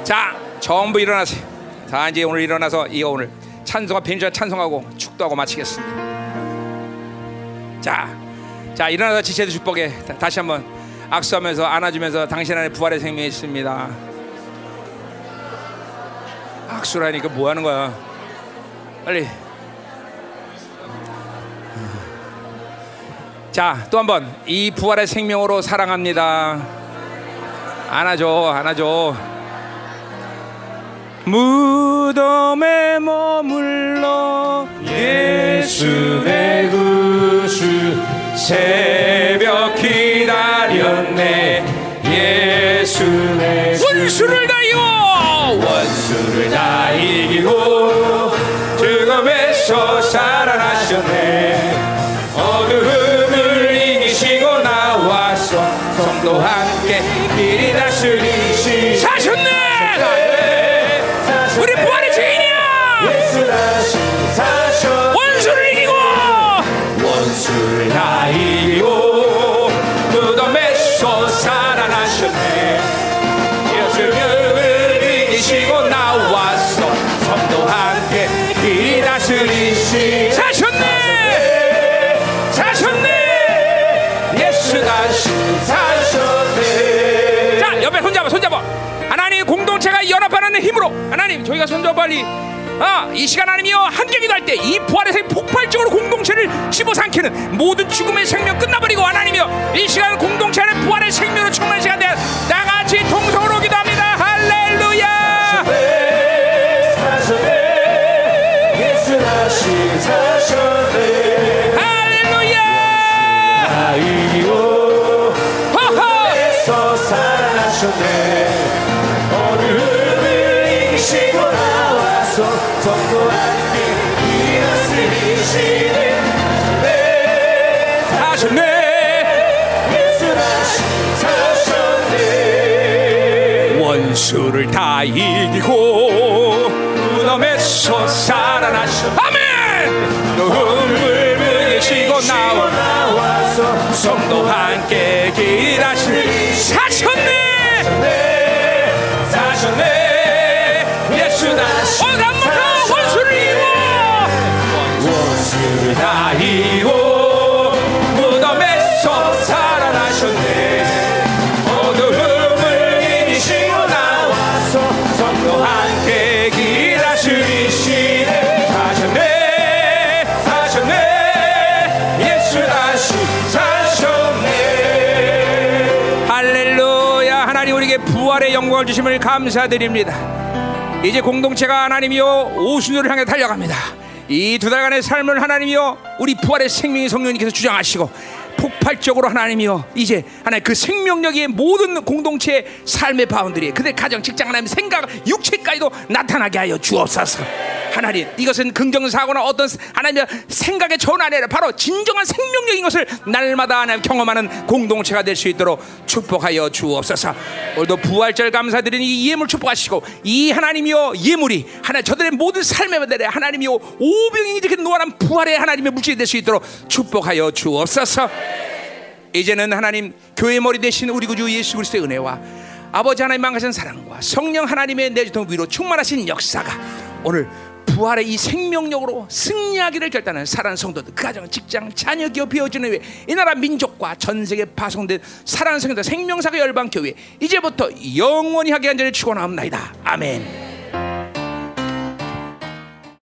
자 전부 일어나세요. 자 이제 오늘 일어나서 이 오늘 찬송과 벤주와 찬송하고 축도하고 마치겠습니다. 자, 자 일어나서 지체도 축복해 다- 다시 한번 악수하면서 안아주면서 당신 안에 부활의 생명이 있습니다. 악수를 하니까 뭐 하는 거야? 빨리. 자, 또 한 번. 이 부활의 생명으로 사랑합니다. 안아줘, 안아줘. 무덤에 머물러 예수 내 구주 새벽 기다렸네 예수 내 주. 원수를 다이오 원수를 다 이기고 죽음에서 살아나셨네 어두움을 이기시고 나와서 성도 함 연합하는 힘으로 하나님 저희가 손잡아 빨리. 아, 이 시간 하나님이여 함께 기도할 때이 부활의 생 폭발적으로 공동체를 집어삼키는 모든 죽음의 생명 끝나버리고 하나님이여 이 시간 공동체 안에 부활의 생명으로 충만한 시간 되다 같이 동성으로 기도합 원수를 다 이기고 무덤에서 살아나셨 아멘 눈물 나와 나와서 성도 함께 길하실 사셨네 네 사셨네 예수 다시 어감 이기고 무덤에서 살아나셨네. 어두움을 이기시고 나와서 성도 함께 길하시리시네. 사셨네 사셨네. 예수 다시 사셨네. 할렐루야. 하나님 우리에게 부활의 영광을 주심을 감사드립니다. 이제 공동체가 하나님이요 오순절을 향해 달려갑니다 이 두 달간의 삶을 하나님이요 우리 부활의 생명의 성령님께서 주장하시고 폭발적으로 하나님이요 이제 하나님 그 생명력의 모든 공동체의 삶의 바운들이 그들 가정 직장 하나님 생각 육체까지도 나타나게 하여 주옵소서 하나님 이것은 긍정 사고나 어떤 하나님의 생각의 전환이 아니라 바로 진정한 생명력인 것을 날마다 하나님 경험하는 공동체가 될 수 있도록 축복하여 주옵소서. 오늘도 부활절 감사드리는 이 예물 축복하시고 이 하나님이여 예물이 하나님 저들의 모든 삶의 바들에 하나님이여 오병이 이렇게 노란 부활의 하나님의 물질이 될 수 있도록 축복하여 주옵소서. 이제는 하나님 교회 머리 대신 우리 구주 예수 그리스도의 은혜와 아버지 하나님 망가진 사랑과 성령 하나님의 내주통 위로 충만하신 역사가 오늘 부활의 이 생명력으로 승리하기를 결단하는 사랑하는 성도들 그 가정 직장 자녀 기업 비워지는 후에 이 나라 민족과 전 세계 파송된 사랑하는 성도들 생명사가 열방 교회 이제부터 영원히 하게 한 자를 축원하옵나이다. 아멘